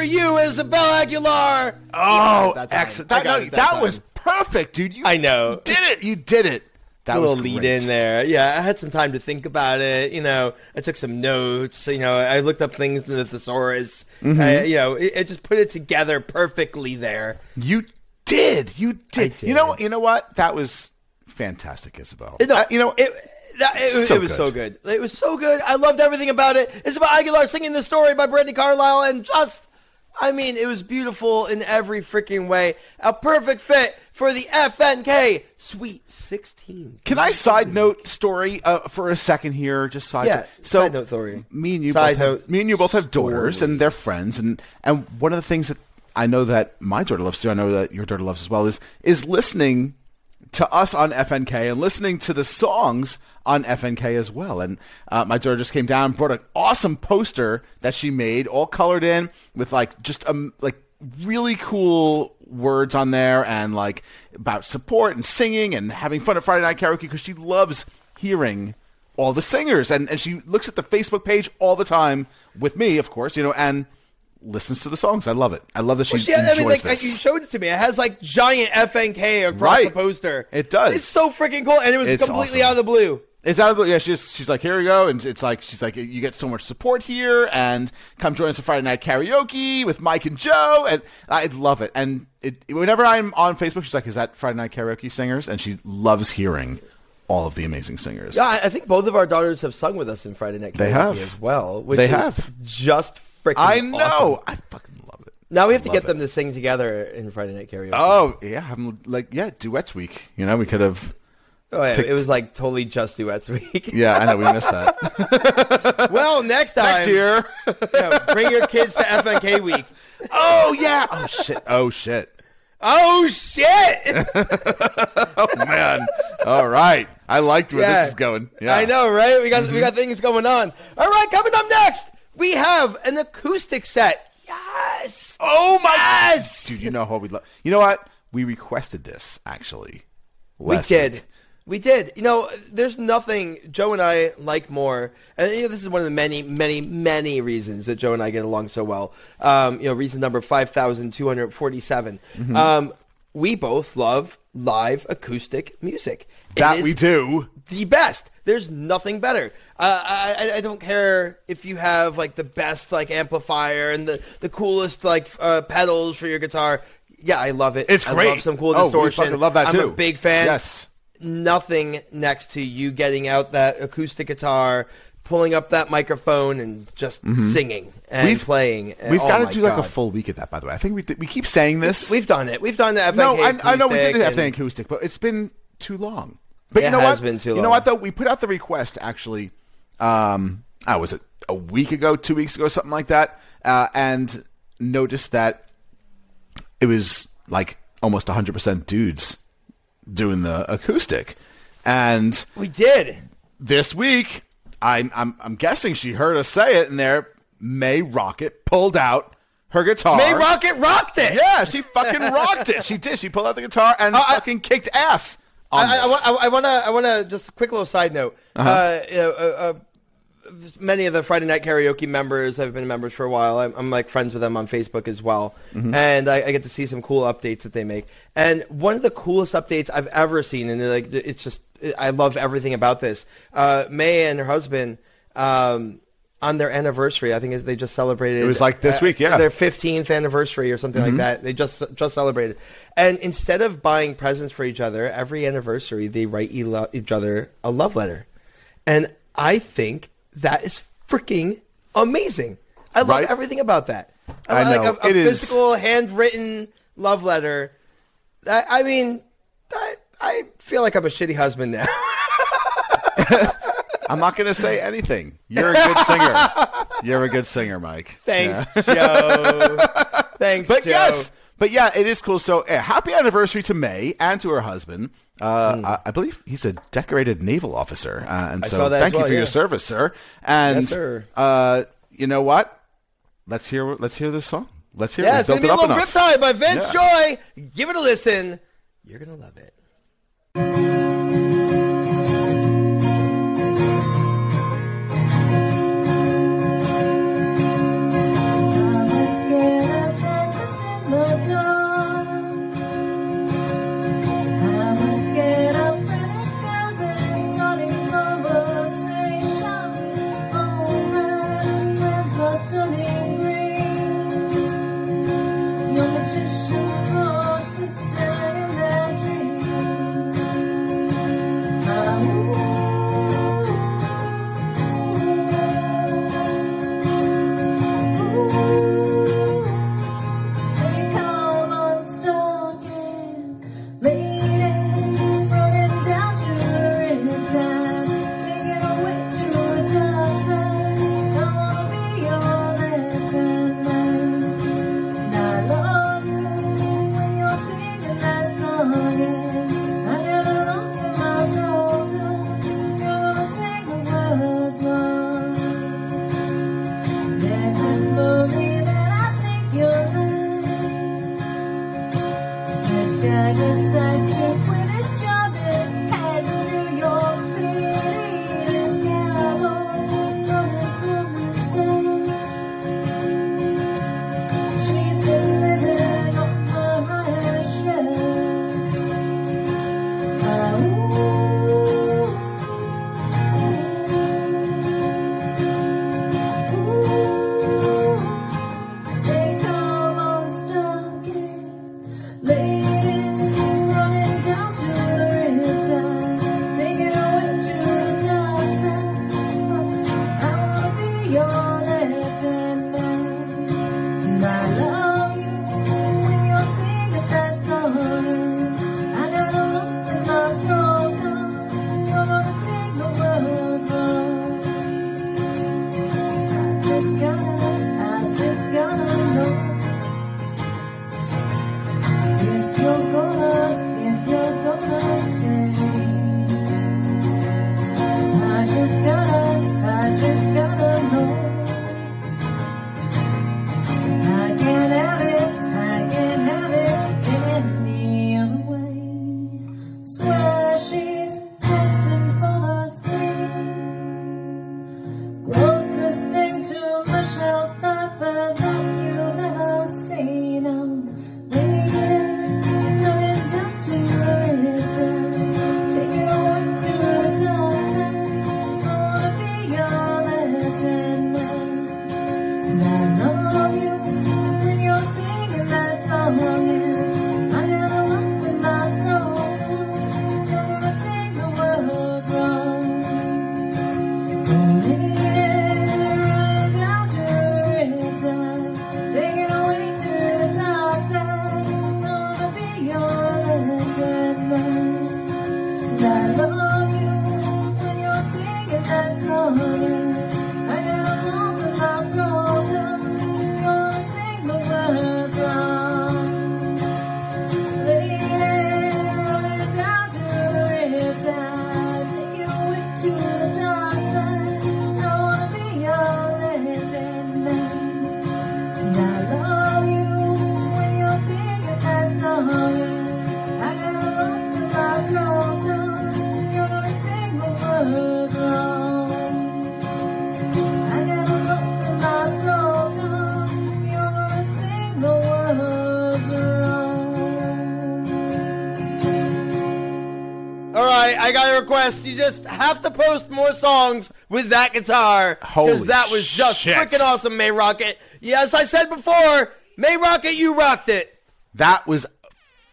for you, Isabel Aguilar. Oh, that time. excellent! That, no, that that was perfect, dude. You I know. did it. You did it. That was a little lead in there. Yeah, I had some time to think about it. You know, I took some notes. You know, I looked up things in the thesaurus. Mm-hmm. I, you know, it, it just put it together perfectly there. You did. You did. did. You know. You know what? That was fantastic, Isabel. No, Uh, you know. it. That, it, was- So it was good. so good. It was so good. I loved everything about it. Isabel Aguilar singing the story by Brandi Carlile, and just, I mean, it was beautiful in every freaking way. A perfect fit for the FNK Sweet 16. Can I side note story uh, for a second here? Just side. Yeah, So side note story. Me and you. Side both have, note me and you both have daughters, story. and they're friends, and and one of the things that I know that my daughter loves to, I know that your daughter loves as well, is is listening to us on FNK and listening to the songs on FNK as well. And uh, my daughter just came down and brought an awesome poster that she made, all colored in with like just um like really cool words on there and like about support and singing and having fun at Friday Night Karaoke because she loves hearing all the singers and, and she looks at the Facebook page all the time with me, of course, you know, and listens to the songs. I love it. I love that she Well, she- I enjoys mean, like, this. you showed it to me. It has like giant FNK across Right. the poster. It does. It's so freaking cool, and it was It's completely awesome. out of the blue. It's out of the yeah. She's she's like here we go, and it's like she's like you get so much support here, and come join us at Friday night karaoke with Mike and Joe, and I love it. And it whenever I'm on Facebook, she's like, "Is that Friday night karaoke singers?" And she loves hearing all of the amazing singers. Yeah, I I think both of our daughters have sung with us in Friday Night Karaoke They have. as well. Which They is have. just freaking. I know. awesome. I fucking love it. Now we have to get it. them to sing together in Friday Night Karaoke. Oh yeah, I'm like yeah, duets week. You know, we could have. Oh, yeah, picked- it was like totally just duets week. Yeah, I know we missed that. well, next time, Next year. yeah, bring your kids to FNK week. oh yeah. Oh shit. Oh shit. Oh shit! Oh man. All right. I liked where Yeah. this is going. Yeah. I know, right? We got we mm-hmm. got things going on. All right, coming up next, we have an acoustic set. Yes. Oh my Yes! dude! You know what we love? You know what? We requested this actually. We did. week. We did. You know, there's nothing Joe and I like more, and you know, this is one of the many, many, many reasons that Joe and I get along so well. Um, you know, reason number five thousand two hundred forty-seven. Mm-hmm. Um, we both love live acoustic music. That we do. The best. There's nothing better. Uh, I, I- I don't care if you have like the best like amplifier and the, the coolest like uh, pedals for your guitar. Yeah, I love it. It's I great. love some cool Oh, we distortion. fucking love that I'm too. a big fan. Yes. Nothing next to you getting out that acoustic guitar, pulling up that microphone, and just singing and Mm-hmm. We've- playing. And- We've oh got to do like a full week of that. By the way, I think we we keep saying this. We've done it. We've done the FNK no, I, I know we did the and- acoustic, but it's been too long. But It you know has what? been too You know what though? We put out the request actually. Um, I was it a week ago, two weeks ago, something like that, uh, and noticed that it was like almost 100% dudes doing the acoustic, and We did. this week, I'm, I'm I'm guessing she heard us say it, and there, May Rockot pulled out her guitar. May Rockot rocked it. Yeah, she fucking rocked it. She did. She pulled out the guitar and I- fucking kicked ass. On I, I, this. I, I want to. I want to just a quick little side note. Uh-huh. Uh, you know, uh, uh, many of the Friday Night Karaoke members have been members for a while. I'm, I'm like friends with them on Facebook as well, Mm-hmm. and I, I get to see some cool updates that they make. And one of the coolest updates I've ever seen, and like it's just I love everything about this. Uh, May and her husband. Um, on their anniversary, I think they just celebrated. It was like this uh, week, yeah. Mm-hmm. Their 15th anniversary or something like that. They just just celebrated, and instead of buying presents for each other every anniversary, they write e- each other a love letter, and I think that is freaking amazing. I love Right? everything about that. I like know. a, a It is- physical, handwritten love letter. I, I mean, I, I feel like I'm a shitty husband now. I'm not going to say anything. You're a good singer. You're a good singer, Mike. Thanks, Joe. Thanks, But Joe. yes, but yeah, it is cool. So, eh, happy anniversary to May and to her husband. Uh, I, I believe he's a decorated naval officer, uh, and so thank as you well, for your service, sir. And Yes, sir. Uh, you know what? Let's hear. Let's hear this song. Let's hear. Yeah, it. it's gonna be a little enough. Riptide by Vance Yeah. Joy. Give it a listen. You're gonna love it. Request. You just have to post more songs with that guitar because that was just shit. freaking awesome, May Rockot. Yes, I said before, May Rockot, you rocked it. That was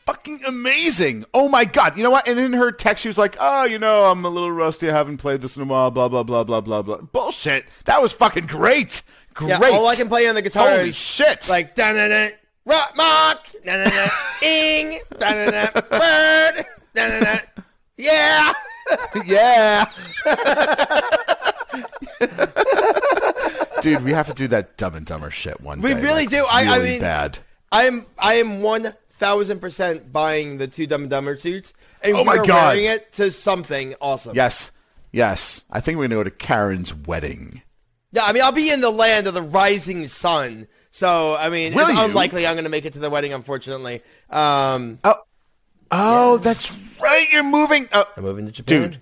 fucking amazing. Oh my god. You know what? And in her text, she was like, "Oh, you know, I'm a little rusty. I haven't played this in a while. Blah blah blah blah blah blah." Bullshit. That was fucking great. Great. Yeah, all I can play on the guitar Holy is shit. like da na na rock mark da na na ing da na na bird da na na yeah. Yeah. Dude, we have to do that Dumb and Dumber shit one day. We day. really like, do. I- I really mean- bad. I'm I am one thousand percent buying the two Dumb and Dumber suits, and Oh we my are God. wearing it to something awesome. Yes. Yes. I think we're going to go to Karen's wedding. Yeah, I mean, I'll be in the land of the rising sun. So, I mean, Will it's you? unlikely I'm going to make it to the wedding, unfortunately. Um, Oh. Oh, that's right. You're moving. Oh, I'm moving to Japan. Dude.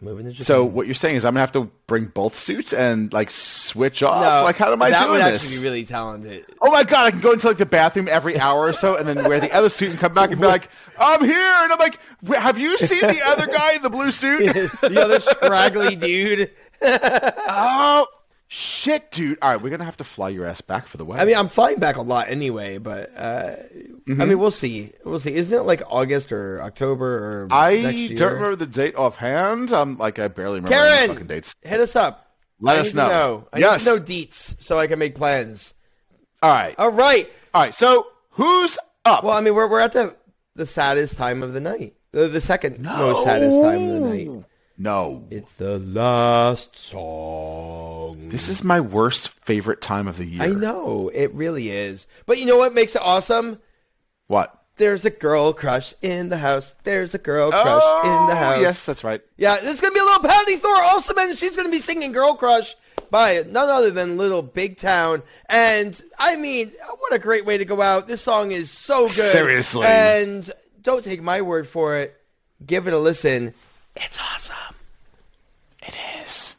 moving to Japan. So what you're saying is I'm gonna have to bring both suits and like switch off. No, like how am I do that doing would this? actually be really talented. oh my god! I can go into like the bathroom every hour or so, and then wear the other suit and come back and be like, "I'm here," and I'm like, "Have you seen the other guy in the blue suit?" the other scraggly dude. oh shit, dude! All right, we're gonna have to fly your ass back for the wedding. I mean, I'm flying back a lot anyway, but uh, Mm-hmm. I mean, we'll see. We'll see. Isn't it like August or October or I next year? don't remember the date offhand. I'm like I barely remember Karen, fucking dates. hit us up. Let I us know. know. I Yes. need to know deets so I can make plans. All right, All right. all right. So who's up? Well, I mean, we're we're at the the saddest time of the night. The, the second most saddest time of the night. No, It's the last song. this is my worst favorite time of the year. I know it really is, but you know what makes it awesome? What? There's a girl crush in the house. There's a girl crush in the Oh, house. Yes, that's right. Yeah, this is gonna be a little Patti Thor also, and she's gonna be singing "Girl Crush" by none other than Little Big Town. And I mean, what a great way to go out! This song is so good. Seriously. And don't take my word for it. Give it a listen. It's awesome. It is.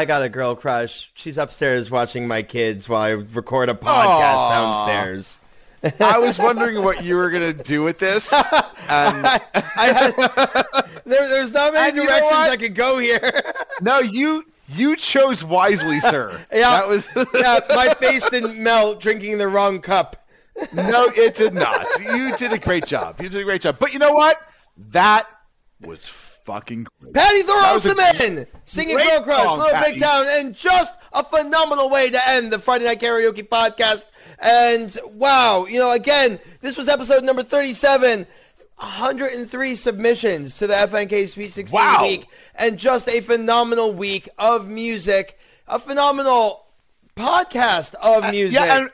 I got a girl crush. She's upstairs watching my kids while I record a podcast Aw. downstairs. I was wondering what you were gonna do with this. And I had, there, there's not many And you know directions? I could go here. no, you you chose wisely, sir. yeah, That was yeah. My face didn't melt drinking the wrong cup. no, it did not. You did a great job. You did a great job. But you know what? That was fucking great. Patti Thor Ussulman singing Girl Crush, song, Little Patty. Big Town, and just a phenomenal way to end the Friday Night Karaoke podcast. And wow, you know, again, this was episode number 37. 103 submissions to the FNK Sweet 16 Wow. week, and just a phenomenal week of music, a phenomenal podcast of music. Uh, Yeah, and,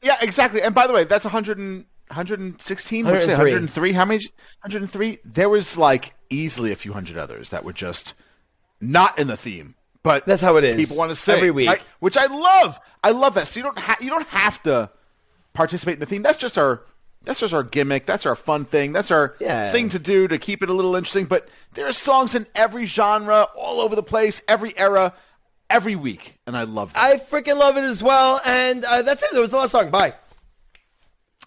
yeah, exactly. And by the way, that's 100 and, 116, what'd you say, 103. 103. How many? 103. There was like easily a few hundred others that were just not in the theme. But That's how it is. People want to sing Every week. right? which I love. I love that. So you don't ha- you don't have to participate in the theme. That's just our that's just our gimmick. That's our fun thing. That's our Yeah. thing to do to keep it a little interesting. But there are songs in every genre, all over the place, every era, every week, and I love that. I freaking love it as well. And uh, that's it. That was the last song. Bye.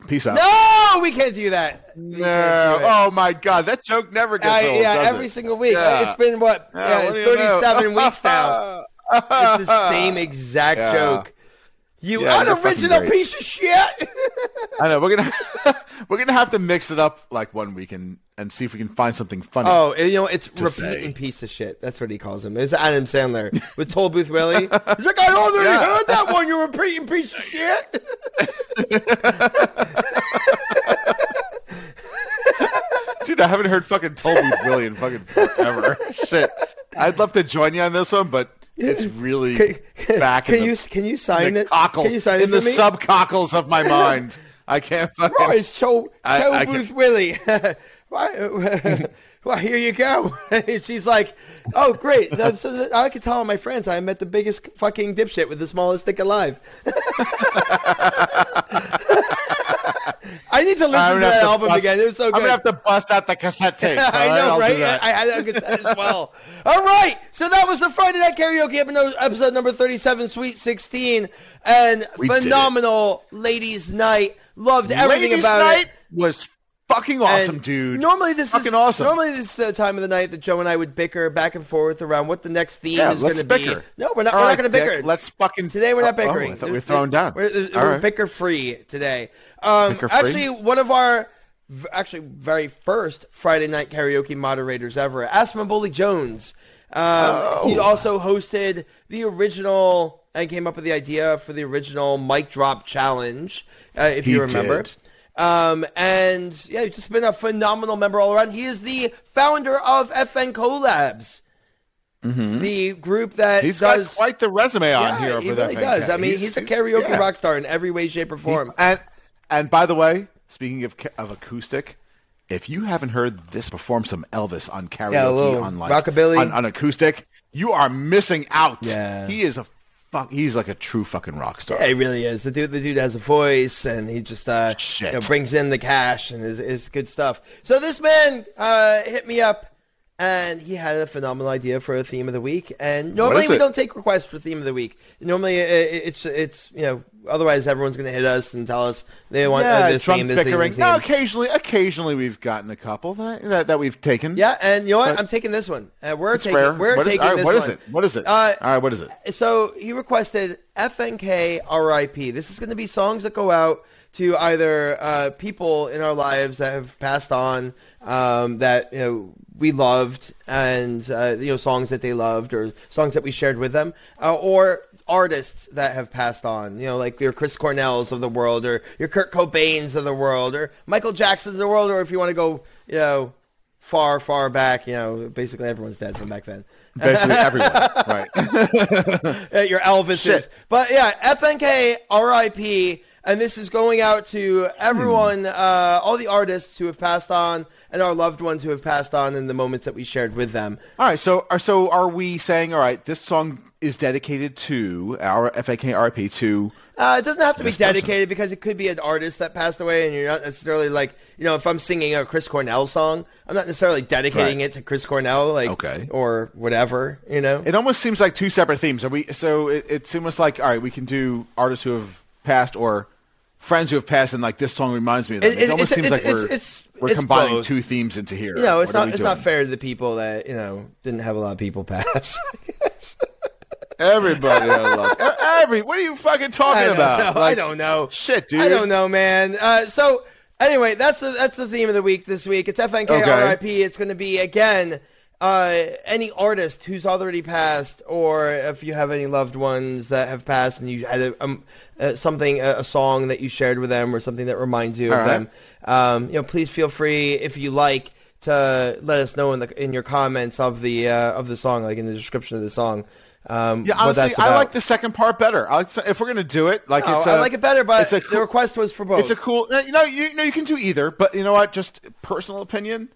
Peace out. No, we can't do that. No. do. Oh my God, that joke never gets I- old. yeah, every it? single week. Yeah. It's been what? Yeah, Yeah, what you know? 37 weeks now. It's the same exact joke. You Yeah, unoriginal piece of shit. I know we're gonna we're gonna have to mix it up like one week and, and see if we can find something funny. oh, you know, it's repeating say. piece of shit. That's what he calls him. It's Adam Sandler with Toll Booth Willie. He's like, I already Yeah. heard that one, you repeating piece of shit. Dude, I haven't heard fucking Toll Booth Willie in fucking forever. Shit, I'd love to join you on this one, but it's really Can, back. can in you the, can you sign the it? cockles, Can you sign in it the me? subcockles of my mind? I can't. Fucking, Oh, it's Cho, I- Cho I can- Booth Willie. Why- well, here you go. She's like, oh, great. So, so I can tell all my friends I met the biggest fucking dipshit with the smallest dick alive. I need to listen to that to album bust- again. It was so good. I'm gonna have to bust out the cassette tape. I right? know, I'll right? I, I had that as well. All right, so that was the Friday Night Karaoke episode, number 37, Sweet 16, and We phenomenal ladies' night. Loved everything Ladies' about night it. was fucking awesome, And dude. Normally this fucking is awesome. Normally this is the time of the night that Joe and I would bicker back and forth around what the next theme yeah, is going to be. bicker. No, we're not. All we're right, not going to bicker. Let's fucking Today we're not Oh, oh, bickering. I thought we were throwing down. We're, we're All right. bicker free today. Um, actually, one of our actually very first Friday night karaoke moderators ever, Asma Bully Jones, Um, He also hosted the original and came up with the idea for the original mic drop challenge, uh, if He you remember. did. Um, and yeah, he's just been a phenomenal member all around. He is the founder of FN Collabs, the group that Mm-hmm. He's does. got quite the resume on yeah, here he really does. I mean, he's, a karaoke yeah. rock star in every way, shape, or form. And and by the way, speaking of of acoustic, if you haven't heard this perform some Elvis on karaoke Yeah, on like rockabilly. on, on acoustic, you are missing out. Yeah. he is a fuck. He's like a true fucking rock star. Yeah, he really is. The dude, the dude has a voice, and he just uh, you know, brings in the cash and is, is good stuff. So this man uh, hit me up, and he had a phenomenal idea for a theme of the week. And normally we don't take requests for theme of the week. Normally uh, it's it's you know otherwise everyone's going to hit us and tell us they want uh, this drunk theme, this bickering. this No, theme. occasionally, occasionally we've gotten a couple that that, that we've taken. Yeah, and you know what? I'm taking this one. Uh, we're it's taking rare. we're What is- taking all right, this what is one. it? What is it? Uh, all right, what is it? So he requested FNK RIP. This is going to be songs that go out to either uh, people in our lives that have passed on um, that you know we loved, and uh, you know songs that they loved, or songs that we shared with them, uh, or artists that have passed on. You know, like your Chris Cornells of the world, or your Kurt Cobains of the world, or Michael Jacksons of the world, or if you want to go, you know. Far, far back, you know, basically everyone's dead from back then. Basically everyone, right? Uh, your Elvises. Shit. But yeah, FNK RIP, and this is going out to everyone, uh, all the artists who have passed on, and our loved ones who have passed on in the moments that we shared with them. All right, so are so are we saying all right? This song is dedicated to our FNK RIP to Uh, it doesn't have to be This person. dedicated because it could be an artist that passed away, and you're not necessarily like, you know, if I'm singing a Chris Cornell song, I'm not necessarily dedicating Right. it to Chris Cornell, like, Okay. or whatever, you know. It almost seems like two separate themes. Are we? So it, it's almost like all right, we can do artists who have passed or friends who have passed, and like this song reminds me of them. It- It, it- almost seems like we're we're combining both. two themes into here. You know, it's What not it's not fair to the people that you know didn't have a lot of people pass. Everybody, had a lot- every. What are you fucking talking I about? know. I don't know. Shit, dude. I don't know, man. Uh, so anyway, that's the that's the theme of the week this week. It's FNK Okay. RIP. It's going to be again uh, any artist who's already passed, or if you have any loved ones that have passed and you had a, um, uh, something, a, a song that you shared with them, or something that reminds you of All right. them. Um, you know, please feel free if you like to let us know in the in your comments of the uh, of the song, like in the description of the song. Um, Yeah, honestly, I like the second part better. I like if we're gonna do it, like No, it's I a- like it better, but it's a the request was for both. It's a cool. You know, you, you know, you can do either, but you know what? Just personal opinion.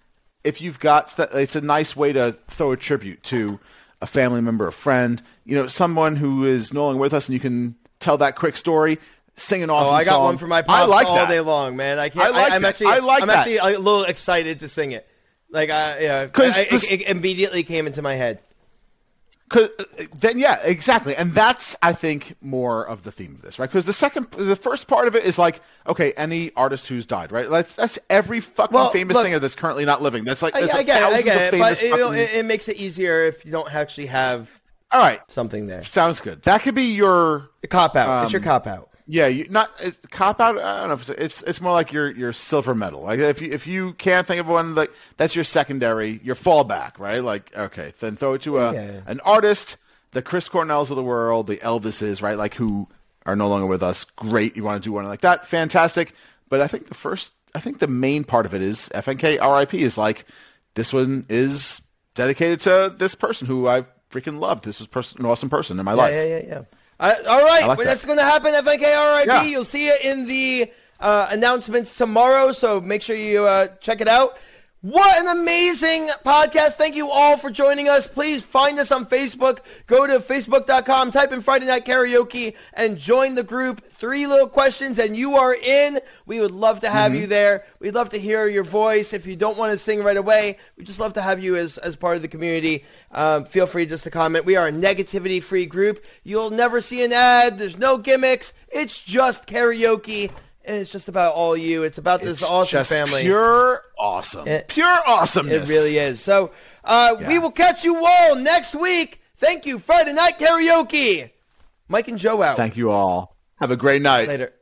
If you've got, it's a nice way to throw a tribute to a family member, a friend, you know, someone who is no longer with us, and you can tell that quick story, sing an Oh, awesome. I got song. one for my I pops like all that. day long, man. I can't. I like I, am that. actually. I like I'm that. actually a little excited to sing it. Like, I yeah, 'Cause I- it, it immediately came into my head. Uh, then yeah, exactly, and that's I think more of the theme of this, right? Because the second, the first part of it is like, okay, any artist who's died, right? That's, that's every fucking Well, famous look- singer that's currently not living. That's like I, I get it. I get it. But fucking- it, it makes it easier if you don't actually have all right, something there. sounds good. That could be your cop out. it's your Um, cop out. Yeah, you, not it's, cop out. I don't know. If it's, it's it's more like your your silver medal. Like if you if you can't think of one, like that's your secondary, your fallback, right? Like okay, then throw it to a Yeah. an artist, the Chris Cornells of the world, the Elvises, right? Like who are no longer with us. Great, you want to do one like that, fantastic. But I think the first, I think the main part of it is FNK RIP is like this one is dedicated to this person who I freaking loved. This was person, an awesome person in my Yeah, life. yeah, yeah, yeah. Uh, all right, like well, that. that's going to happen. FNK RIP. Yeah. You'll see it in the uh, announcements tomorrow. So make sure you uh, check it out. What an amazing podcast. Thank you all for joining us. Please find us on Facebook. Go to facebook.com, type in Friday Night Karaoke, and join the group. Three little questions, and you are in. We would love to have you there. We'd love to hear your voice. If you don't want to sing right away, we just love to have you as, as part of the community. Um, feel free just to comment. We are a negativity free group. You'll never see an ad. There's no gimmicks. It's just karaoke. And it's just about all you. It's about this It's awesome just family. Pure awesome. It- pure awesomeness. It really is. So uh, we will catch you all next week. Thank you, Friday Night Karaoke. Mike and Joe out. Thank you all. Have a great night. Later.